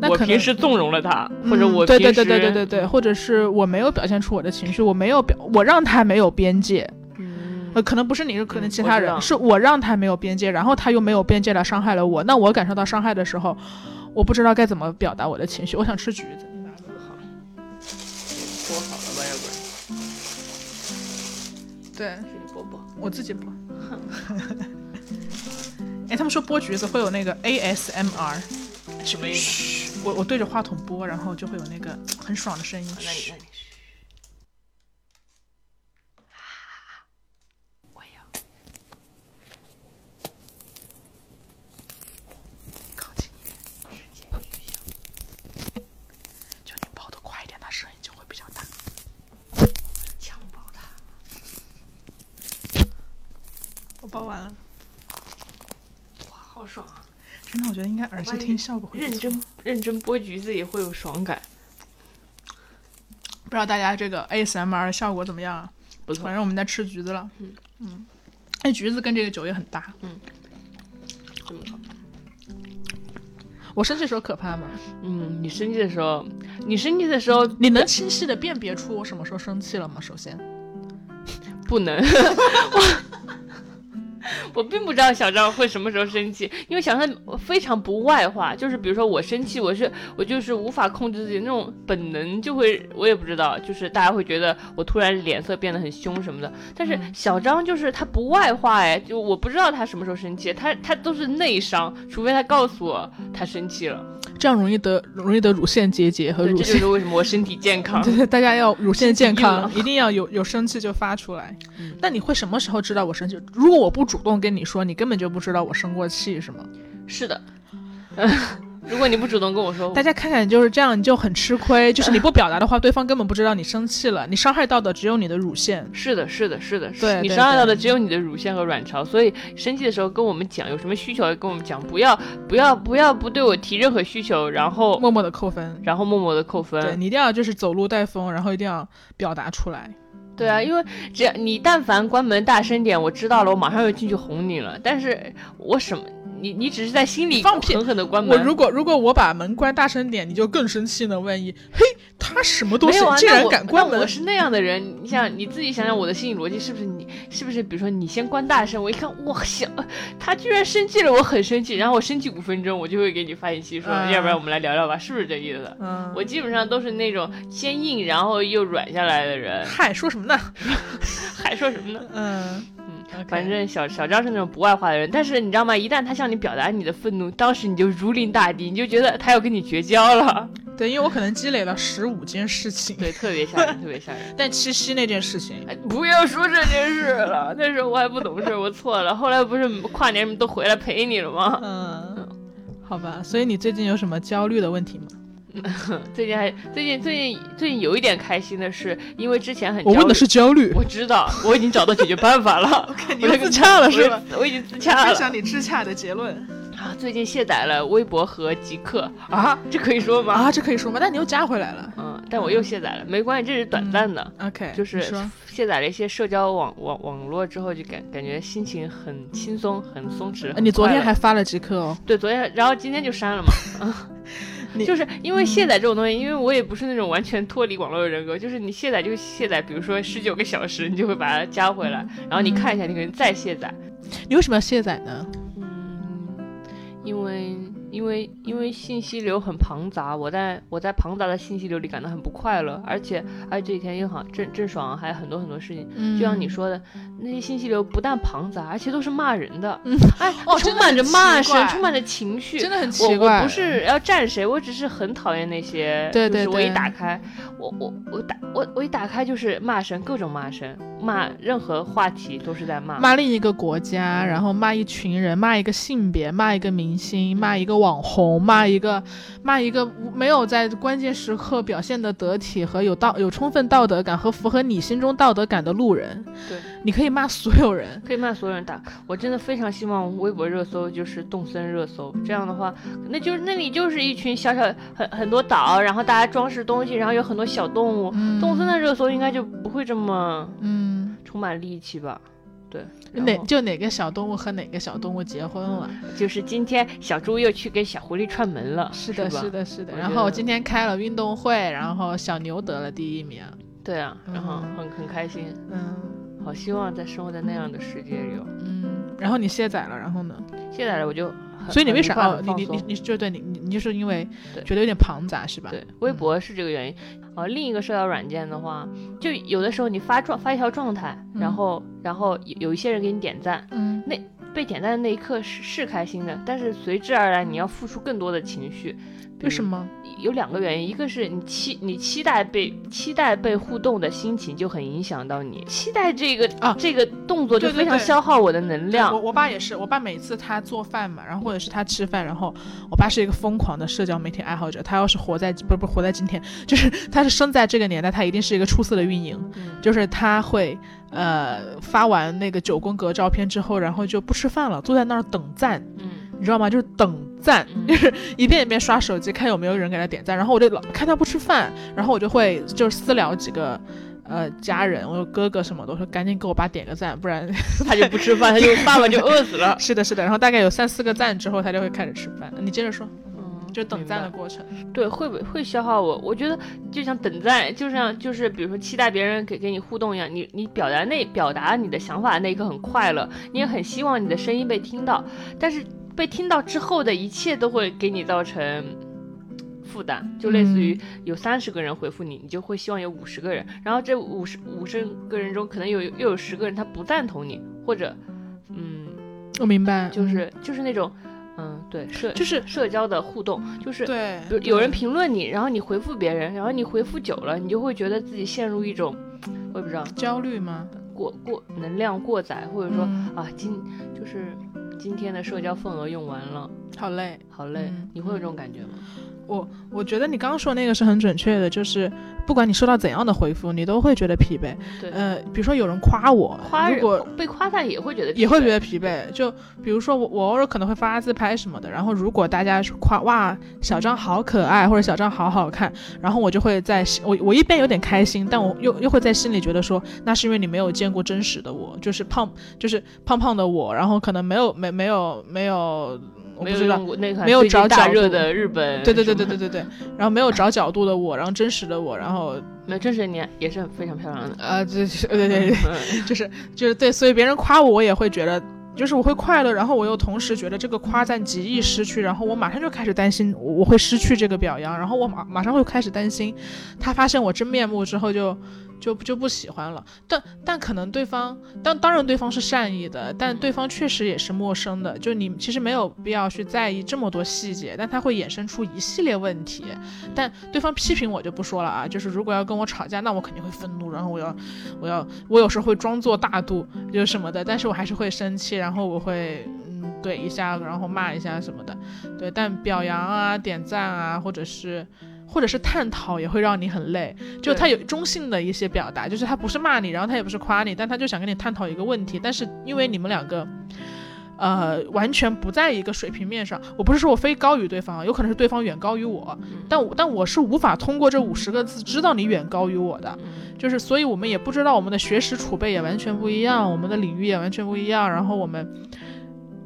那可能平时纵容了他，或者我对对对对对对对，或者是我没有表现出我的情绪，我没有表，我让他没有边界。呃，可能不是你，可能其他人，是我让他没有边界，然后他又没有边界来伤害了我。那我感受到伤害的时候，我不知道该怎么表达我的情绪。我想吃橘子，你拿个好，剥好了吧，要不然。对，剥剥，我自己剥。(laughs) 哎，他们说剥橘子会有那个 ASMR，什么意思？我我对着话筒剥，然后就会有那个很爽的声音。那你那你。包完了，哇，好爽啊！真的，我觉得应该耳机听效果会认真认真剥橘子也会有爽感。不知道大家这个 ASMR 效果怎么样啊？不错，反正我们在吃橘子了。嗯嗯，哎，橘子跟这个酒也很搭。嗯，这么好。我生气的时候可怕吗？嗯，你生气的时候，你生气的时候，你能清晰的辨别出我什么时候生气了吗？首先，不能。我。(laughs) (laughs) 我并不知道小张会什么时候生气，因为小张非常不外化，就是比如说我生气，我是我就是无法控制自己那种本能，就会我也不知道，就是大家会觉得我突然脸色变得很凶什么的。但是小张就是他不外化，哎，就我不知道他什么时候生气，他他都是内伤，除非他告诉我他生气了。这样容易得容易得乳腺结节和乳腺。这就是为什么我身体健康。对 (laughs) 对，大家要乳腺健康，一定要有有生气就发出来。那你会什么时候知道我生气？如果我不主动跟你说，你根本就不知道我生过气，是吗？是的。如果你不主动跟我说，大家看看就是这样，你就很吃亏。(laughs) 就是你不表达的话，对方根本不知道你生气了。你伤害到的只有你的乳腺。是的，是的，是的。对，你伤害到的只有你的乳腺和卵巢。所以生气的时候跟我们讲，有什么需求跟我们讲，不要不要不要不对我提任何需求，然后默默的扣分，然后默默的扣分。对你一定要就是走路带风，然后一定要表达出来。对啊，因为只要你但凡关门大声点，我知道了，我马上就进去哄你了。但是我什么？你你只是在心里放屁，狠狠的关门。我如果如果我把门关大声点，你就更生气呢。万一嘿，他什么东西竟然敢关门？我是那样的人，你想你自己想想我的心理逻辑是不是？你是不是比如说你先关大声，我一看我想他居然生气了，我很生气，然后我生气五分钟，我就会给你发信息说，要不然我们来聊聊吧，是不是这意思？嗯，我基本上都是那种先硬然后又软下来的人。嗨，说什么呢？(laughs) 还说什么呢？嗯。反正小小张是那种不外化的人，但是你知道吗？一旦他向你表达你的愤怒，当时你就如临大敌，你就觉得他要跟你绝交了。对，因为我可能积累了十五件事情，对，特别吓人，特别吓人。(laughs) 但七夕那件事情，不要说这件事了，那时候我还不懂事，我错了。后来不是跨年都回来陪你了吗？嗯，好吧。所以你最近有什么焦虑的问题吗？(laughs) 最近还最近最近最近有一点开心的是，因为之前很我问的是焦虑，我知道我已经找到解决办法了。我看你自洽了是吧？我已经自洽了。分享你自洽的结论啊！最近卸载了微博和极客啊，这可以说吗？啊，这可以说吗？但你又加回来了。嗯，但我又卸载了，没关系，这是短暂的。OK，就是说卸载了一些社交网网网络之后，就感感觉心情很轻松，很松弛。呃你昨天还发了极客哦，对昨天，然后今天就删了嘛。(laughs) (laughs) 就是因为卸载这种东西，因为我也不是那种完全脱离网络的人格，就是你卸载就卸载，比如说十九个小时，你就会把它加回来，然后你看一下，你可能再卸载。你为什么要卸载呢？嗯，因为因为因为信息流很庞杂，我在我在庞杂的信息流里感到很不快乐，而且而且这几天又好郑郑爽还有很多很多事情，嗯就像你说的，那些信息流不但庞杂，而且都是骂人的，嗯哎，哦充满着骂声，充满着情绪，真的很奇怪，我不是要站谁，我只是很讨厌那些。对对就是我一打开，我我我打我我一打开就是骂声，各种骂声，骂任何话题都是在骂。骂另一个国家，然后骂一群人，骂一个性别，骂一个明星，骂一个网红，骂一个骂一个没有在关键时刻表现的得体和有道有充分道德感和符合你心中道德感的路人。对，你可以骂所有人。可以骂所有人打。我真的非常希望微博热搜就是动森热搜，这样的话，那就是那里就是一群小小很很多岛，然后大家装饰东西，然后有很多小动物。嗯动森的热搜应该就不会这么嗯，充满戾气吧？对，哪就哪个小动物和哪个小动物结婚了？(laughs) 就是今天小猪又去给小狐狸串门了，是的，吧是的，是的。然后今天开了运动会，然后小牛得了第一名。对啊，然后嗯很很开心，嗯好希望在生活在那样的世界里哦。嗯，然后你卸载了，然后呢？卸载了我就很所以你为啥？你你你你就对你你你就是因为觉得有点庞杂是吧？对，微博是这个原因。呃，另一个社交软件的话，就有的时候你发状发一条状态，然嗯后然后有有一些人给你点赞，嗯那被点赞的那一刻是是开心的，但是随之而来你要付出更多的情绪。为什么？有两个原因，一个是你期你期待被期待被互动的心情就很影响到你，期待这个啊这个动作就非常消耗我的能量。我我爸也是，我爸每次他做饭嘛，然后或者是他吃饭，然后我爸是一个疯狂的社交媒体爱好者，他要是活在不是不是活在今天，就是他是生在这个年代，他一定是一个出色的运营，嗯就是他会呃发完那个九宫格照片之后，然后就不吃饭了，坐在那儿等赞，嗯你知道吗？就是等赞，嗯 (laughs) 就是一遍一遍刷手机看有没有人给他点赞，然后我就老看他不吃饭，然后我就会就是私聊几个。呃，家人，我有哥哥什么的，我说赶紧给我爸点个赞，不然 (laughs) 他就不吃饭，他就爸爸就饿死了。(laughs) 是的，是的。然后大概有三四个赞之后，他就会开始吃饭。你接着说，嗯，就等赞的过程。对，会不会会消耗我？我觉得就像等赞，就像就是比如说期待别人给给你互动一样，你你表达那表达你的想法那一刻很快乐，你也很希望你的声音被听到，但是被听到之后的一切都会给你造成。负担就类似于有三十个人回复你，你就会希望有五十个人，然后这五十五十个人中可能有又有十个人他不赞同你，或者嗯，我明白，就是就是那种嗯对社就是社交的互动，就是对比如有人评论你，然后你回复别人，然后你回复久了，你就会觉得自己陷入一种，我也不知道焦虑吗？过过能量过载，或者说、嗯啊今就是今天的社交份额用完了，好累。好累，嗯你会有这种感觉吗？我我觉得你刚刚说那个是很准确的，就是不管你收到怎样的回复，你都会觉得疲惫。对，呃，比如说有人夸我，如果被夸赞也会觉得也会觉得得疲惫。就比如说我，我偶尔可能会发自拍什么的，然后如果大家夸哇小张好可爱，或者小张好好看，然后我就会在我我一边有点开心，但我又又会在心里觉得说，那是因为你没有见过真实的我，就是胖就是胖胖的我，然后可能没有没没有没有我没有不知道那款没有找角度大热的日本，对对对对对，对对，然后没有找角度的我，然后真实的我，然后 (laughs) 没有真实的你也是非常漂亮的，呃，这这对对对，嗯 (laughs) 就是就是对，所以别人夸我，我也会觉得，就是我会快乐，然后我又同时觉得这个夸赞极易失去，然后我马上就开始担心我会失去这个表扬，然后我马马上会开始担心，他发现我真面目之后就就就不喜欢了。但但可能对方，当当然对方是善意的，但对方确实也是陌生的，就你其实没有必要去在意这么多细节，但他会衍生出一系列问题。但对方批评我就不说了啊，就是如果要跟我吵架，那我肯定会愤怒，然后我要我要我有时候会装作大度，就什么的，但是我还是会生气，然后我会嗯怼一下，然后骂一下什么的，对。但表扬啊、点赞啊，或者是或者是探讨，也会让你很累。就他有中性的一些表达，就是他不是骂你，然后他也不是夸你，但他就想跟你探讨一个问题，但是因为你们两个。呃，完全不在一个水平面上。我不是说我非高于对方，有可能是对方远高于我，但我但我是无法通过这五十个字知道你远高于我的，就是所以我们也不知道我们的学识储备也完全不一样，我们的领域也完全不一样，然后我们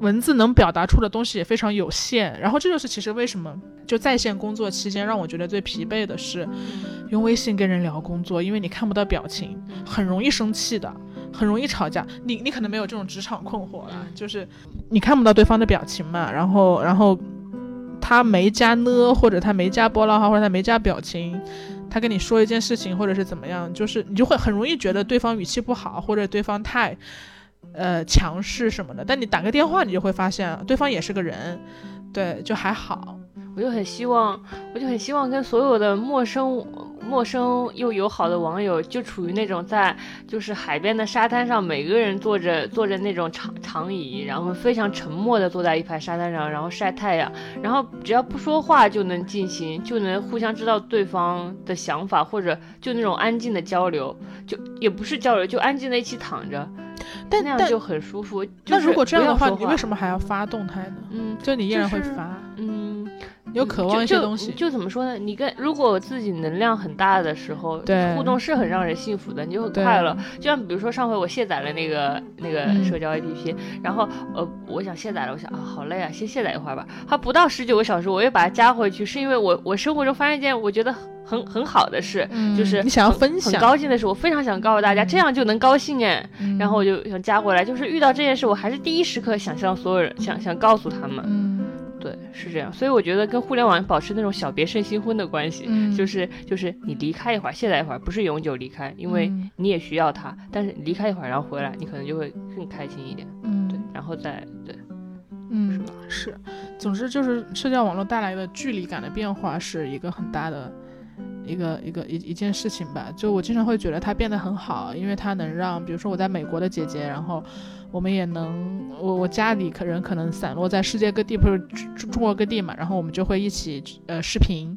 文字能表达出的东西也非常有限。然后这就是其实为什么就在线工作期间让我觉得最疲惫的是用微信跟人聊工作，因为你看不到表情，很容易生气的。很容易吵架，你你可能没有这种职场困惑了，就是你看不到对方的表情嘛，然后然后他没加呢，或者他没加波浪号，或者他没加表情，他跟你说一件事情，或者是怎么样，就是你就会很容易觉得对方语气不好，或者对方太呃强势什么的。但你打个电话，你就会发现对方也是个人，对，就还好。我就很希望，我就很希望跟所有的陌生。陌生又友好的网友，就处于那种在就是海边的沙滩上，每个人坐着坐着那种长长椅，然后非常沉默的坐在一排沙滩上，然后晒太阳，然后只要不说话就能进行，就能互相知道对方的想法，或者就那种安静的交流，就也不是交流，就安静的一起躺着，但那样就很舒服。那如果这样的话，你为什么还要发动态呢？嗯，就你依然会发，嗯。有渴望一些东西，就怎么说呢？你跟如果自己能量很大的时候，对互动是很让人幸福的，你就很快乐。就像比如说上回我卸载了那个那个社交 APP，然后呃，我想卸载了，我想啊，好累啊，先卸载一会儿吧。它不到十九个小时，我又把它加回去，是因为我我生活中发现一件我觉得很很好的事，就是你想要分享，很高兴的事，我非常想告诉大家，这样就能高兴哎。然后我就想加回来，就是遇到这件事，我还是第一时刻想向所有人想想告诉他们。对，是这样，所以我觉得跟互联网保持那种小别胜新婚的关系，就是就是你离开一会儿，卸载一会儿，不是永久离开，因为你也需要它，但是离开一会儿然后回来，你可能就会更开心一点。嗯，对，然后再对，嗯，是，总之就是社交网络带来的距离感的变化是一个很大的一个一个一一件事情吧。就我经常会觉得它变得很好，因为它能让，比如说我在美国的姐姐，然后。我们也能，我我家里可人可能散落在世界各地，不是中中国各地嘛，然后我们就会一起呃视频，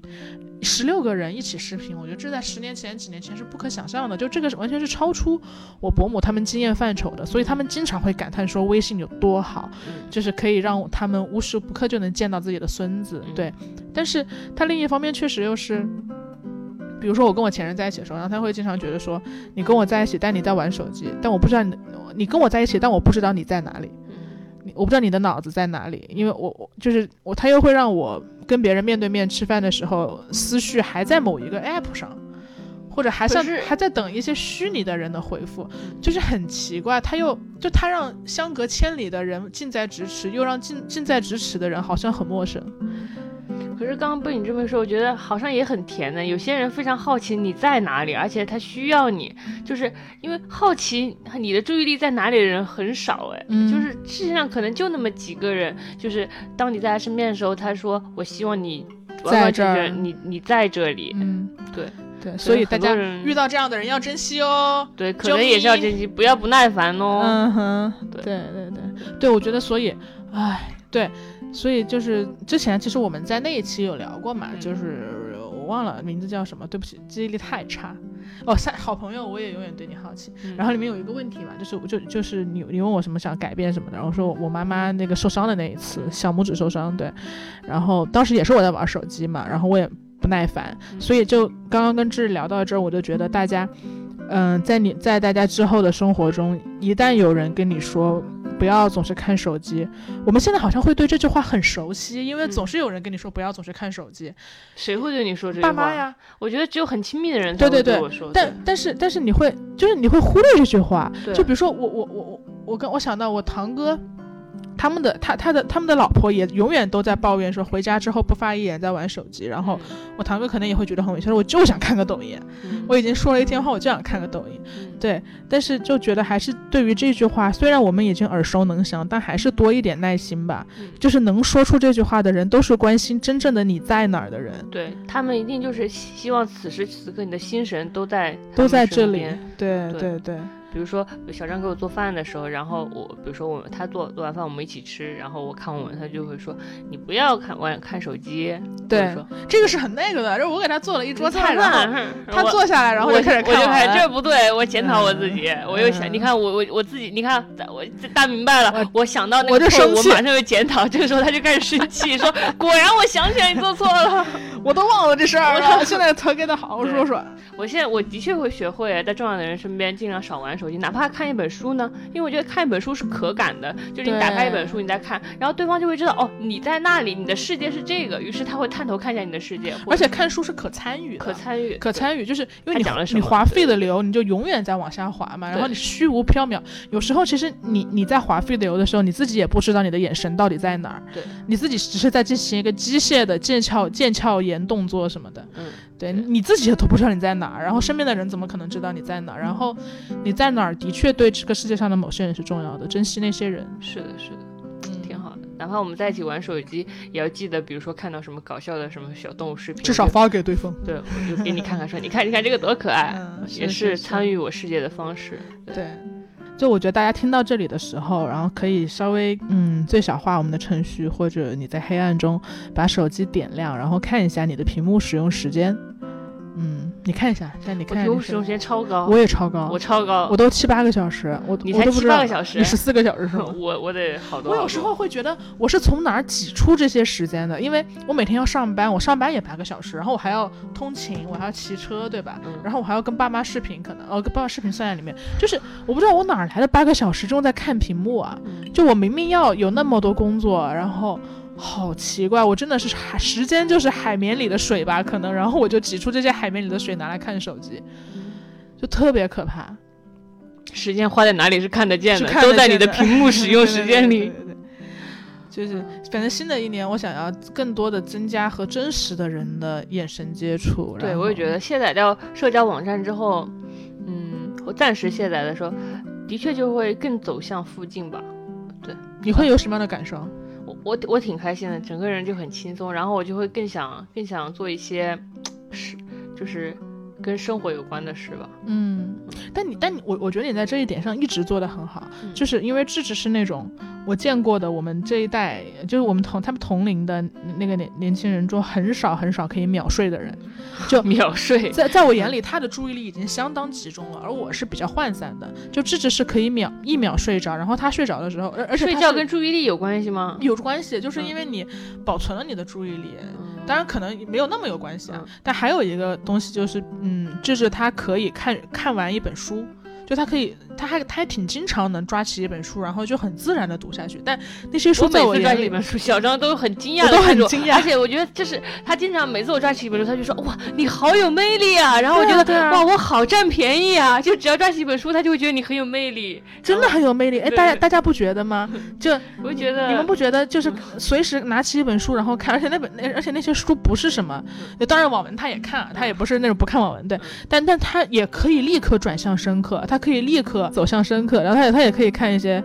十六个人一起视频，我觉得这在十年前、几年前是不可想象的，就这个是完全是超出我伯母他们经验范畴的，所以他们经常会感叹说微信有多好，就是可以让他们无时不刻就能见到自己的孙子，对，但是他另一方面确实又是。比如说我跟我前任在一起的时候，然后他会经常觉得说，你跟我在一起，但你在玩手机，但我不知道你，你跟我在一起，但我不知道你在哪里，我不知道你的脑子在哪里，因为我我就是我，他又会让我跟别人面对面吃饭的时候，思绪还在某一个 app 上，或者还像还在等一些虚拟的人的回复，就是很奇怪，他又就他让相隔千里的人近在咫尺，又让近近在咫尺的人好像很陌生。可是刚刚被你这么说，我觉得好像也很甜的。有些人非常好奇你在哪里，而且他需要你，就是因为好奇你的注意力在哪里的人很少哎，就是世界上可能就那么几个人，就是当你在他身边的时候，他说我希望你在这儿，你你在这里，嗯，对对，所以大家遇到这样的人要珍惜哦，对，可能也是要珍惜，不要不耐烦哦，嗯哼，对对对对，对我觉得所以，哎，对。所以就是之前其实我们在那一期有聊过嘛，就是我忘了名字叫什么，对不起，记忆力太差。哦，三好朋友，我也永远对你好奇。然后里面有一个问题嘛，就是就就是你你问我什么想改变什么的，然后说我妈妈那个受伤的那一次，小拇指受伤，对。然后当时也是我在玩手机嘛，然后我也不耐烦，所以就刚刚跟志聊到这儿，我就觉得大家，嗯，在你在大家之后的生活中，一旦有人跟你说。不要总是看手机。我们现在好像会对这句话很熟悉，因为总是有人跟你说不要总是看手机。谁会对你说这句话？爸妈呀。我觉得只有很亲密的人才会对我说。但但是但是你会就是你会忽略这句话。就比如说我我我我我跟我想到我堂哥。他们的他他的他们的老婆也永远都在抱怨说回家之后不发一眼在玩手机，然后我堂哥可能也会觉得很委屈，说我就想看个抖音，我已经说了一天话，我就想看个抖音，对，但是就觉得还是对于这句话，虽然我们已经耳熟能详，但还是多一点耐心吧，就是能说出这句话的人，都是关心真正的你在哪儿的人，对他们一定就是希望此时此刻你的心神都在都在这里，对。对对。比如说小张给我做饭的时候，然后我比如说我他做做完饭我们一起吃，然后我看我他就会说你不要看玩看手机。对，这个是很那个的，就是我给他做了一桌菜，然后 (laughs) 他坐下来，然后就开始看。我就开始这不对，我检讨我自己，我又想，你看我我我自己，你看我大明白了，我想到那个错误，我马上就检讨。这个时候他就开始生气，说 (laughs) 果然我想起来你做错了，(laughs) 我都忘了这事儿了。现在才跟他好好说说。我现在我的确会学会在重要的人身边尽量少玩手机，哪怕看一本书呢，因为我觉得看一本书是可感的，就是你打开一本书你在看，然后对方就会知道哦你在那里，你的世界是这个，于是他会探头看一下你的世界。而且看书是可参与，可参与，可参与，就是因为你讲了你滑费的流，你就永远在往下滑嘛，然后你虚无缥缈。有时候其实你你在滑费的流的时候，你自己也不知道你的眼神到底在哪儿，对，你自己只是在进行一个机械的腱鞘腱鞘炎动作什么的，嗯。对，你自己都不知道你在哪儿，然后身边的人怎么可能知道你在哪儿？然后你在哪儿的确对这个世界上的某些人是重要的，珍惜那些人。是的，是的，嗯，挺好的。哪怕我们在一起玩手机，也要记得，比如说看到什么搞笑的什么小动物视频，至少发给对方。对，我就给你看看，说你看，你看这个多可爱，也是参与我世界的方式。对。就我觉得大家听到这里的时候，然后可以稍微嗯最小化我们的程序，或者你在黑暗中把手机点亮，然后看一下你的屏幕使用时间。嗯，你看一下，现在你看，我使用时间超高，我也超高，我超高，我都七八个小时，我你才七八个小时，你十四个小时是吗？(laughs) 我我得好多。我有时候会觉得我是从哪儿挤出这些时间的？因为我每天要上班，我上班也八个小时，然后我还要通勤，我还要骑车，对吧？然后我还要跟爸妈视频，可能哦跟爸妈视频算在里面，就是我不知道我哪来的八个小时中在看屏幕啊？就我明明要有那么多工作，然后。好奇怪，我真的是海时间就是海绵里的水吧，可能，然后我就挤出这些海绵里的水拿来看手机，就特别可怕。时间花在哪里是看得见的，都在你的屏幕使用 (laughs) 时间里。就是，反正新的一年，我想要更多的增加和真实的人的眼神接触。对，我也觉得卸载掉社交网站之后，嗯，我暂时卸载的时候，的确就会更走向附近吧。对，你会有什么样的感受？我我挺开心的，整个人就很轻松，然后我就会更想更想做一些事，就是跟生活有关的事吧。嗯，但你但你我我觉得你在这一点上一直做的很好，就是因为智智是那种。我见过的，我们这一代就是我们同他们同龄的那个年年轻人中，很少很少可以秒睡的人，就 (laughs) 秒睡。在在我眼里，(laughs) 他的注意力已经相当集中了，而我是比较涣散的。就智智是可以秒一秒睡着，然后他睡着的时候，而而且睡觉跟注意力有关系吗？有关系，就是因为你保存了你的注意力，当然可能没有那么有关系啊。但还有一个东西就是，嗯，就是他可以看看完一本书。就他可以，他还他还挺经常能抓起一本书，然后就很自然的读下去。但那些书在我眼里，小张都很惊讶，都很惊讶。而且我觉得就是他经常每次我抓起一本书，他就说哇，你好有魅力啊！然后我觉得哇，我好占便宜啊！就只要抓起一本书，他就会觉得你很有魅力，真的很有魅力。哎，大家大家不觉得吗？(laughs) 就我觉得你们不觉得就是随时拿起一本书然后看，而且那本那而且那些书不是什么，当然网文他也看，他也不是那种不看网文的，但但他也可以立刻转向深刻，他。他可以立刻走向深刻，然后他也他也可以看一些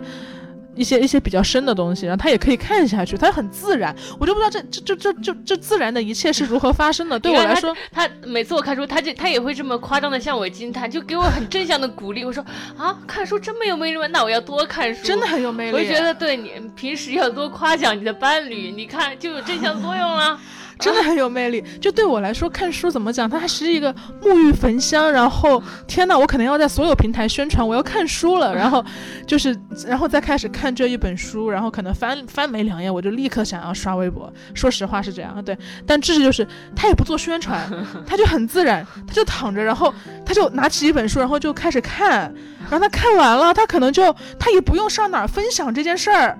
一些一些比较深的东西，然后他也可以看下去，他很自然。我就不知道这这这这这这自然的一切是如何发生的。(laughs) 对我来说，他每次我看书，他就他也会这么夸张的向我惊叹，就给我很正向的鼓励。我说啊，看书这么有魅力吗？那我要多看书，真的很有魅力。我觉得对你平时要多夸奖你的伴侣，你看就有正向作用了。真的很有魅力，就对我来说，看书怎么讲，它还是一个沐浴焚香。然后，(laughs) 天呐，我可能要在所有平台宣传我要看书了。然后，(laughs) 就是，然后再开始看这一本书，然后可能翻翻没两页，我就立刻想要刷微博。说实话是这样，对。但这就是他也不做宣传，(laughs) 他就很自然，他就躺着，然后他就拿起一本书，然后就开始看。然后他看完了，他可能就他也不用上哪儿分享这件事儿。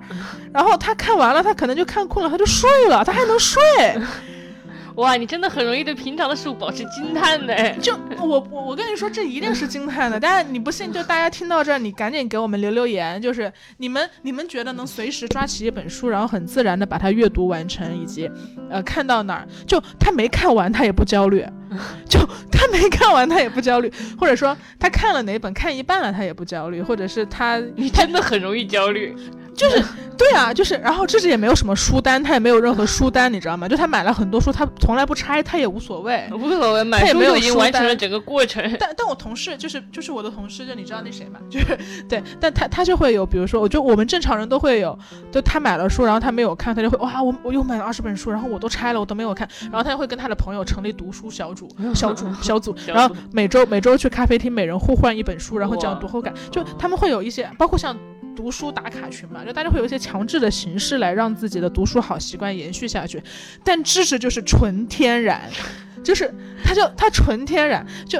然后他看完了，他可能就看困了，他就睡了，他还能睡。哇，你真的很容易对平常的事物保持惊叹的。就我我我跟你说，这一定是惊叹的。但是你不信，就大家听到这儿，你赶紧给我们留留言。就是你们你们觉得能随时抓起一本书，然后很自然的把它阅读完成，以及呃看到哪儿，就他没看完他也不焦虑，(laughs) 就他没看完他也不焦虑，或者说他看了哪本看一半了他也不焦虑，或者是他你真的很容易焦虑。就是对啊，就是然后这是也没有什么书单，他也没有任何书单，你知道吗？就他买了很多书，他从来不拆，他也无所谓。无所谓，买书就已经完成了整个过程。但但我同事就是就是我的同事，就你知道那谁吗？就是对，但他他就会有，比如说，我就我们正常人都会有，就他买了书，然后他没有看，他就会哇，我我又买了二十本书，然后我都拆了，我都没有看，然后他就会跟他的朋友成立读书小组 (laughs) 小组小组，然后每周每周去咖啡厅，每人互换一本书，然后讲读后感，就他们会有一些，包括像。读书打卡群嘛，就大家会有一些强制的形式来让自己的读书好习惯延续下去，但知识就是纯天然，就是它就它纯天然，就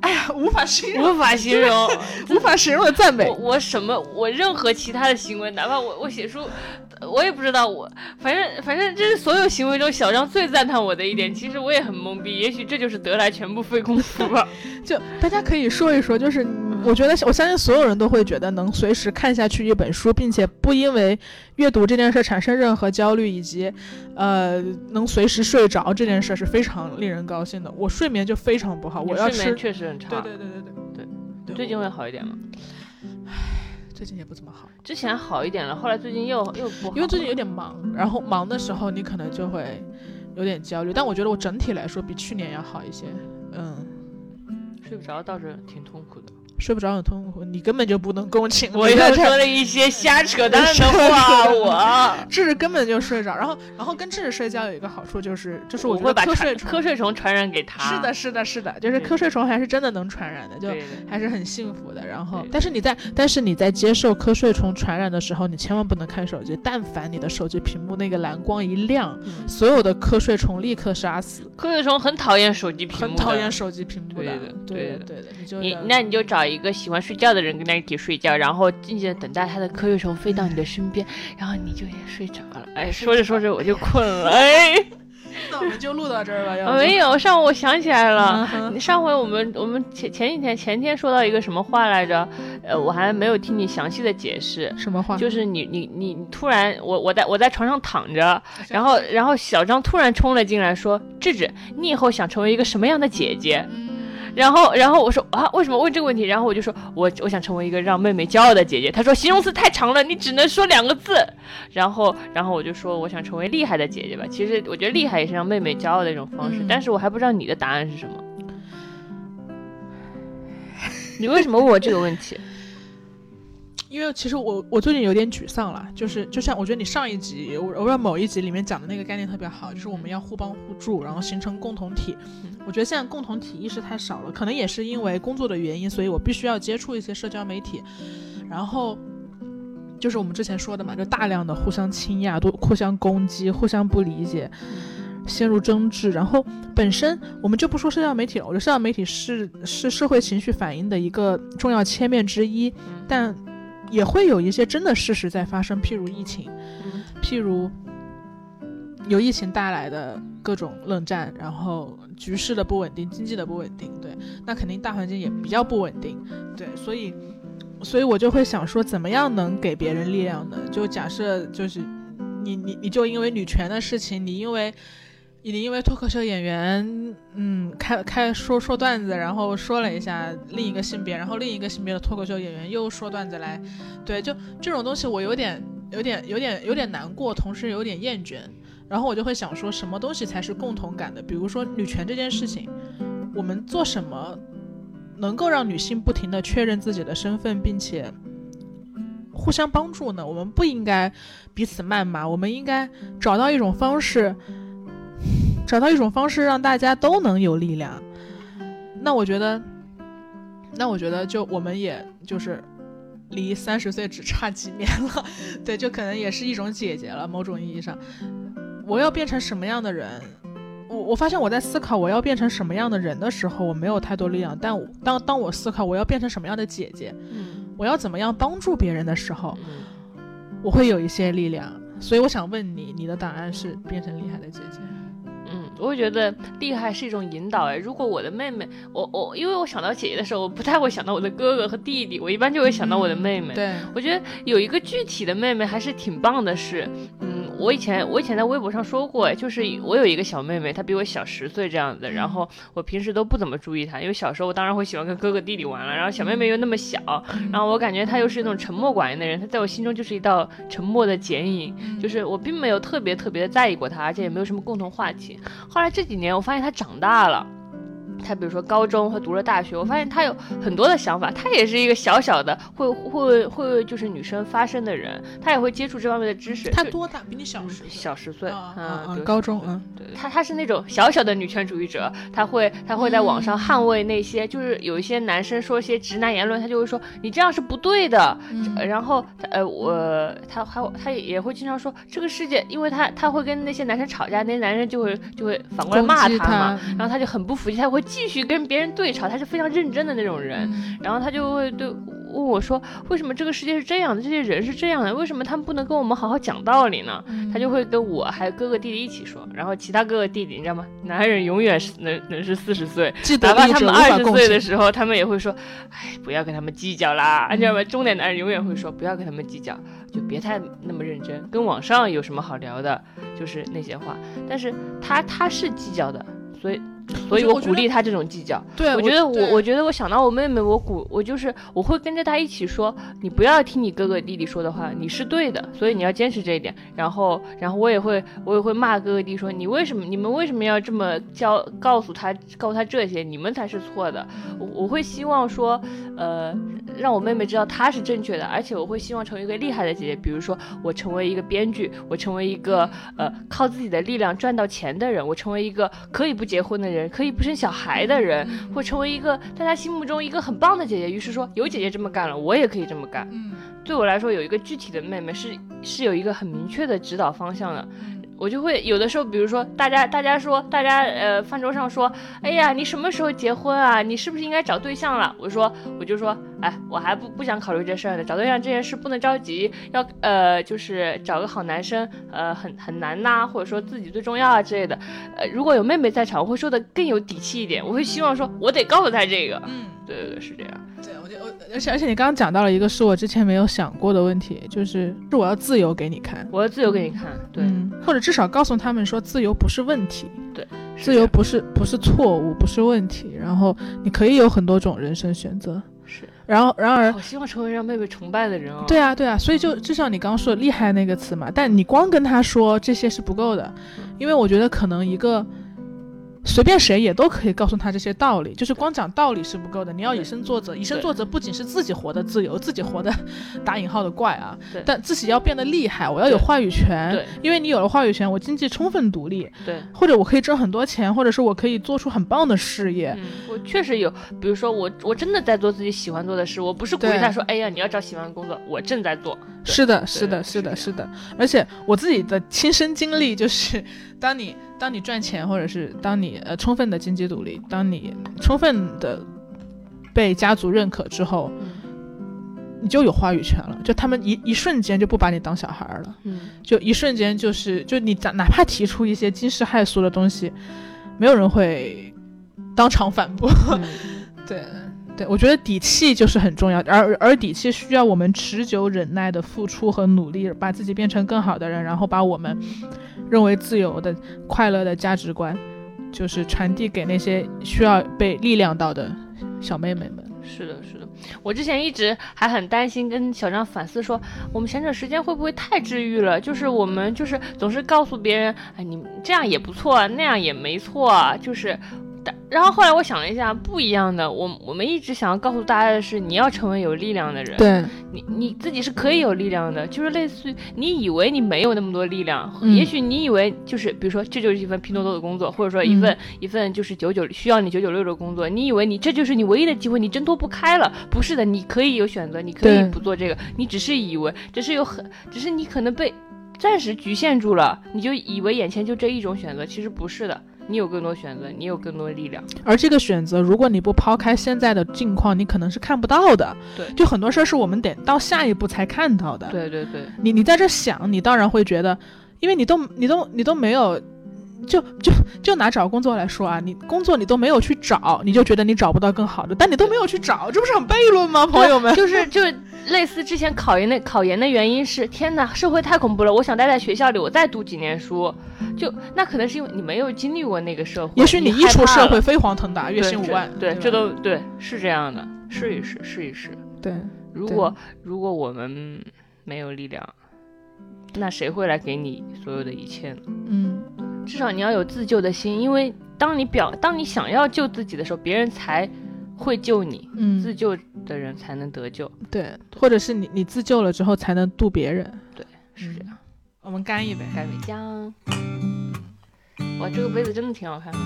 哎呀无法形容，无法形容，无法形容的赞美。我什么我任何其他的行为，哪怕我我写书。我也不知道，我反正反正这是所有行为中小张最赞叹我的一点。其实我也很懵逼，也许这就是得来全不费工夫吧。(laughs) 就大家可以说一说，就是我觉得我相信所有人都会觉得能随时看下去一本书，并且不因为阅读这件事产生任何焦虑，以及呃能随时睡着这件事是非常令人高兴的。我睡眠就非常不好，我要睡眠确实很差。对对对对对对，最近会好一点吗？最近也不怎么好，之前好一点了，后来最近又又不好，因为最近有点忙，然后忙的时候你可能就会有点焦虑，但我觉得我整体来说比去年要好一些，嗯，睡不着倒是挺痛苦的。睡不着很痛苦，你根本就不能共情。我又说了一些瞎扯淡的话，(laughs) 我 (laughs) 智智根本就睡着。然后，然后跟智智睡觉有一个好处就是，就是我会把瞌睡瞌睡虫传染给他。是的，是的，是的，就是瞌睡虫还是真的能传染的，就还是很幸福的。然后，但是你在但是你在接受瞌睡虫传染的时候，你千万不能看手机。但凡你的手机屏幕那个蓝光一亮，所有的瞌睡虫立刻杀死。瞌睡虫很讨厌手机屏幕，很讨厌手机屏幕的。对的，对的，你就你那你就找。一个喜欢睡觉的人跟他一起睡觉，然后静静的等待他的瞌睡虫飞到你的身边，然后你就也睡着了。哎，说着说着我就困了。哎，(laughs) 那我们就录到这儿吧。(laughs) 没有，上午我想起来了，上回我们我们前前几天前天说到一个什么话来着？呃，我还没有听你详细的解释。什么话？就是你你你突然，我我在我在床上躺着，然后然后小张突然冲了进来，说：“智智，你以后想成为一个什么样的姐姐？”然后，然后我说啊，为什么问这个问题？然后我就说，我我想成为一个让妹妹骄傲的姐姐。他说形容词太长了，你只能说两个字。然后，然后我就说我想成为厉害的姐姐吧。其实我觉得厉害也是让妹妹骄傲的一种方式。但是我还不知道你的答案是什么。(laughs) 你为什么问我这个问题？因为其实我我最近有点沮丧了，就是就像我觉得你上一集我我某一集里面讲的那个概念特别好，就是我们要互帮互助，然后形成共同体。我觉得现在共同体意识太少了，可能也是因为工作的原因，所以我必须要接触一些社交媒体，然后就是我们之前说的嘛，就大量的互相倾轧、都互相攻击、互相不理解，陷入争执。然后本身我们就不说社交媒体了，我觉得社交媒体是是社会情绪反应的一个重要切面之一，但。也会有一些真的事实在发生，譬如疫情，譬如由疫情带来的各种冷战，然后局势的不稳定，经济的不稳定，对，那肯定大环境也比较不稳定，对，所以，所以我就会想说，怎么样能给别人力量呢？就假设就是你你你就因为女权的事情，你因为。你因为脱口秀演员，嗯，开开说说段子，然后说了一下另一个性别，然后另一个性别的脱口秀演员又说段子来，对，就这种东西我有点有点有点有点难过，同时有点厌倦，然后我就会想说什么东西才是共同感的？比如说女权这件事情，我们做什么能够让女性不停的确认自己的身份，并且互相帮助呢？我们不应该彼此谩骂，我们应该找到一种方式。找到一种方式让大家都能有力量，那我觉得，那我觉得就我们也就是离三十岁只差几年了，(laughs) 对，就可能也是一种姐姐了。某种意义上，我要变成什么样的人？我我发现我在思考我要变成什么样的人的时候，我没有太多力量。但当当我思考我要变成什么样的姐姐，我要怎么样帮助别人的时候，我会有一些力量。所以我想问你，你的答案是变成厉害的姐姐？我会觉得厉害是一种引导哎，如果我的妹妹，我我因为我想到姐姐的时候，我不太会想到我的哥哥和弟弟，我一般就会想到我的妹妹。对，我觉得有一个具体的妹妹还是挺棒的，事，嗯。我以前我以前在微博上说过，就是我有一个小妹妹，她比我小十岁这样子，然后我平时都不怎么注意她，因为小时候我当然会喜欢跟哥哥弟弟玩了，然后小妹妹又那么小，然后我感觉她又是那种沉默寡言的人，她在我心中就是一道沉默的剪影，就是我并没有特别特别的在意过她，而且也没有什么共同话题。后来这几年我发现她长大了。他比如说高中或读了大学，我发现他有很多的想法。他也是一个小小的会会会就是女生发声的人，他也会接触这方面的知识。他多大？比你小十小十岁啊，高中嗯，对。他他是那种小小的女权主义者，他会他会在网上捍卫那些就是有一些男生说一些直男言论，他就会说你这样是不对的。然后呃我他还他也会经常说这个世界，因为他他会跟那些男生吵架，那些男生就会就会反过来骂他嘛，然后他就很不服气，他会。继续跟别人对吵，他是非常认真的那种人，然后他就会对问我说：“为什么这个世界是这样的？这些人是这样的？为什么他们不能跟我们好好讲道理呢？”他就会跟我还有哥哥弟弟一起说，然后其他哥哥弟弟你知道吗？男人永远是能能是四十岁，哪怕他们二十岁的时候，他们也会说：“哎，不要跟他们计较啦。”你知道吗？中年男人永远会说：“不要跟他们计较，就别太那么认真，跟网上有什么好聊的？就是那些话。”但是他他是计较的，所以。所以我鼓励他这种计较。对，我觉得我，我觉得我想到我妹妹，我鼓，我就是我会跟着她一起说，你不要听你哥哥弟弟说的话，你是对的，所以你要坚持这一点。然后，然后我也会，我也会骂哥哥弟说，你为什么，你们为什么要这么教，告诉他，告诉他这些，你们才是错的。我我会希望说，呃，让我妹妹知道她是正确的，而且我会希望成为一个厉害的姐姐，比如说我成为一个编剧，我成为一个呃靠自己的力量赚到钱的人，我成为一个可以不结婚的人。可以不生小孩的人，会成为一个在他心目中一个很棒的姐姐。于是说，有姐姐这么干了，我也可以这么干。嗯，对我来说，有一个具体的妹妹是是有一个很明确的指导方向的。我就会有的时候，比如说大家大家说，大家呃饭桌上说，哎呀，你什么时候结婚啊？你是不是应该找对象了？我说，我就说，哎，我还不不想考虑这事儿呢。找对象这件事不能着急，要呃就是找个好男生，呃很很难呐，或者说自己最重要啊之类的。呃，如果有妹妹在场，我会说的更有底气一点。我会希望说，我得告诉她这个。嗯，对对对，是这样。对，我就我而且而且你刚刚讲到了一个是我之前没有想过的问题，就是是我要自由给你看，我要自由给你看，对，或者至少告诉他们说自由不是问题，对，自由不是不是错误，不是问题，然后你可以有很多种人生选择，是，然后然而，我希望成为让妹妹崇拜的人哦，对啊对啊，所以就就像你刚刚说的厉害那个词嘛，但你光跟他说这些是不够的，因为我觉得可能一个。随便谁也都可以告诉他这些道理，(laughs) 就是光讲道理是不够的，你要以身作则。以身作则不仅是自己活得自由，自己活得 (laughs) 打引号的怪啊，但自己要变得厉害，我要有话语权。对，因为你有了话语权，我经济充分独立。对，或者我可以挣很多钱，或者是我可以做出很棒的事业。我确实有，比如说我我真的在做自己喜欢做的事，我不是鼓励他说，哎呀，你要找喜欢的工作，我正在做。是的，是的，是的，是的。而且我自己的亲身经历就是，当你。当你赚钱，或者是当你呃充分的经济独立，当你充分的被家族认可之后，你就有话语权了。就他们一一瞬间就不把你当小孩了，嗯，就一瞬间就是就你哪怕提出一些惊世骇俗的东西，没有人会当场反驳。(laughs) 对我觉得底气就是很重要，而而底气需要我们持久忍耐的付出和努力，把自己变成更好的人，然后把我们。认为自由的、快乐的价值观，就是传递给那些需要被力量到的小妹妹们。是的，是的。我之前一直还很担心，跟小张反思说，我们闲着时间会不会太治愈了？就是我们就是总是告诉别人，哎，你这样也不错，那样也没错，就是。然后后来我想了一下，不一样的。我我们一直想要告诉大家的是，你要成为有力量的人。对，你你自己是可以有力量的，就是类似于你以为你没有那么多力量，也许你以为就是比如说这就是一份拼多多的工作，或者说一份一份就是九九需要你九九六的工作，你以为你这就是你唯一的机会，你挣脱不开了。不是的，你可以有选择，你可以不做这个，你只是以为，只是有很，只是你可能被暂时局限住了，你就以为眼前就这一种选择，其实不是的。你有更多选择，你有更多力量。而这个选择，如果你不抛开现在的境况，你可能是看不到的。对，就很多事儿是我们得到下一步才看到的。对对对，你你在这想，你当然会觉得，因为你都你都你都没有，就就就拿找工作来说啊，你工作你都没有去找，你就觉得你找不到更好的，但你都没有去找，这不是很悖论吗，朋友们？就是就是类似之前考研的考研的原因是，天哪，社会太恐怖了，我想待在学校里，我再读几年书，就那可能是因为你没有经历过那个社会，也许你一出社会飞黄腾达，月薪五万，对，吧这都对，是这样的，试一试，试一试。对，如果如果我们没有力量，那谁会来给你所有的一切呢？嗯，至少你要有自救的心，因为当你表当你想要救自己的时候，别人才会救你，嗯自救的人才能得救，对，或者是你你自救了之后才能渡别人。对是这样。我们干一杯，干杯姜，哇，这个杯子真的挺好看的。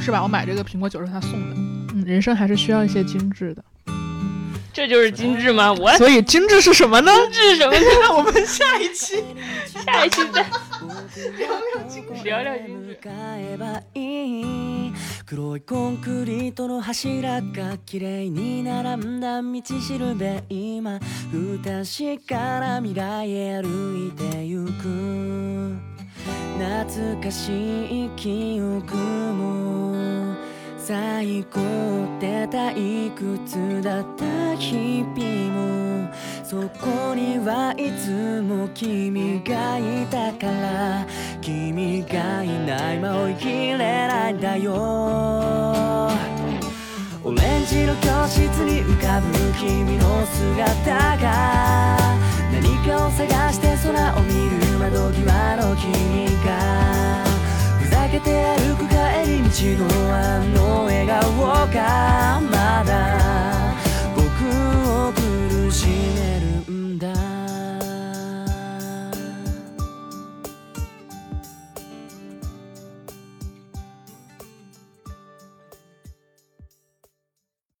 是吧？我买这个苹果酒是他送的。嗯，人生还是需要一些精致的。这就是精致吗？我所以精致是什么呢？精致什么呢？(laughs) 那我们下一期(laughs) 下一期再(laughs) 聊聊精致。聊聊精致。向えばいい黒いコンクリートの柱が綺麗に並んだ道しるべ今不確かな未来へ歩いてゆく 懐かしい記憶も。最高って退屈だった日々も。そこにはいつも君がいたから。君がいない間追いきれないんだよ。オレンジの教室に浮かぶ君の姿が。何かを探して空を見る窓際の君がふざけて歩く帰り道のあの笑顔がまだ僕を苦しめ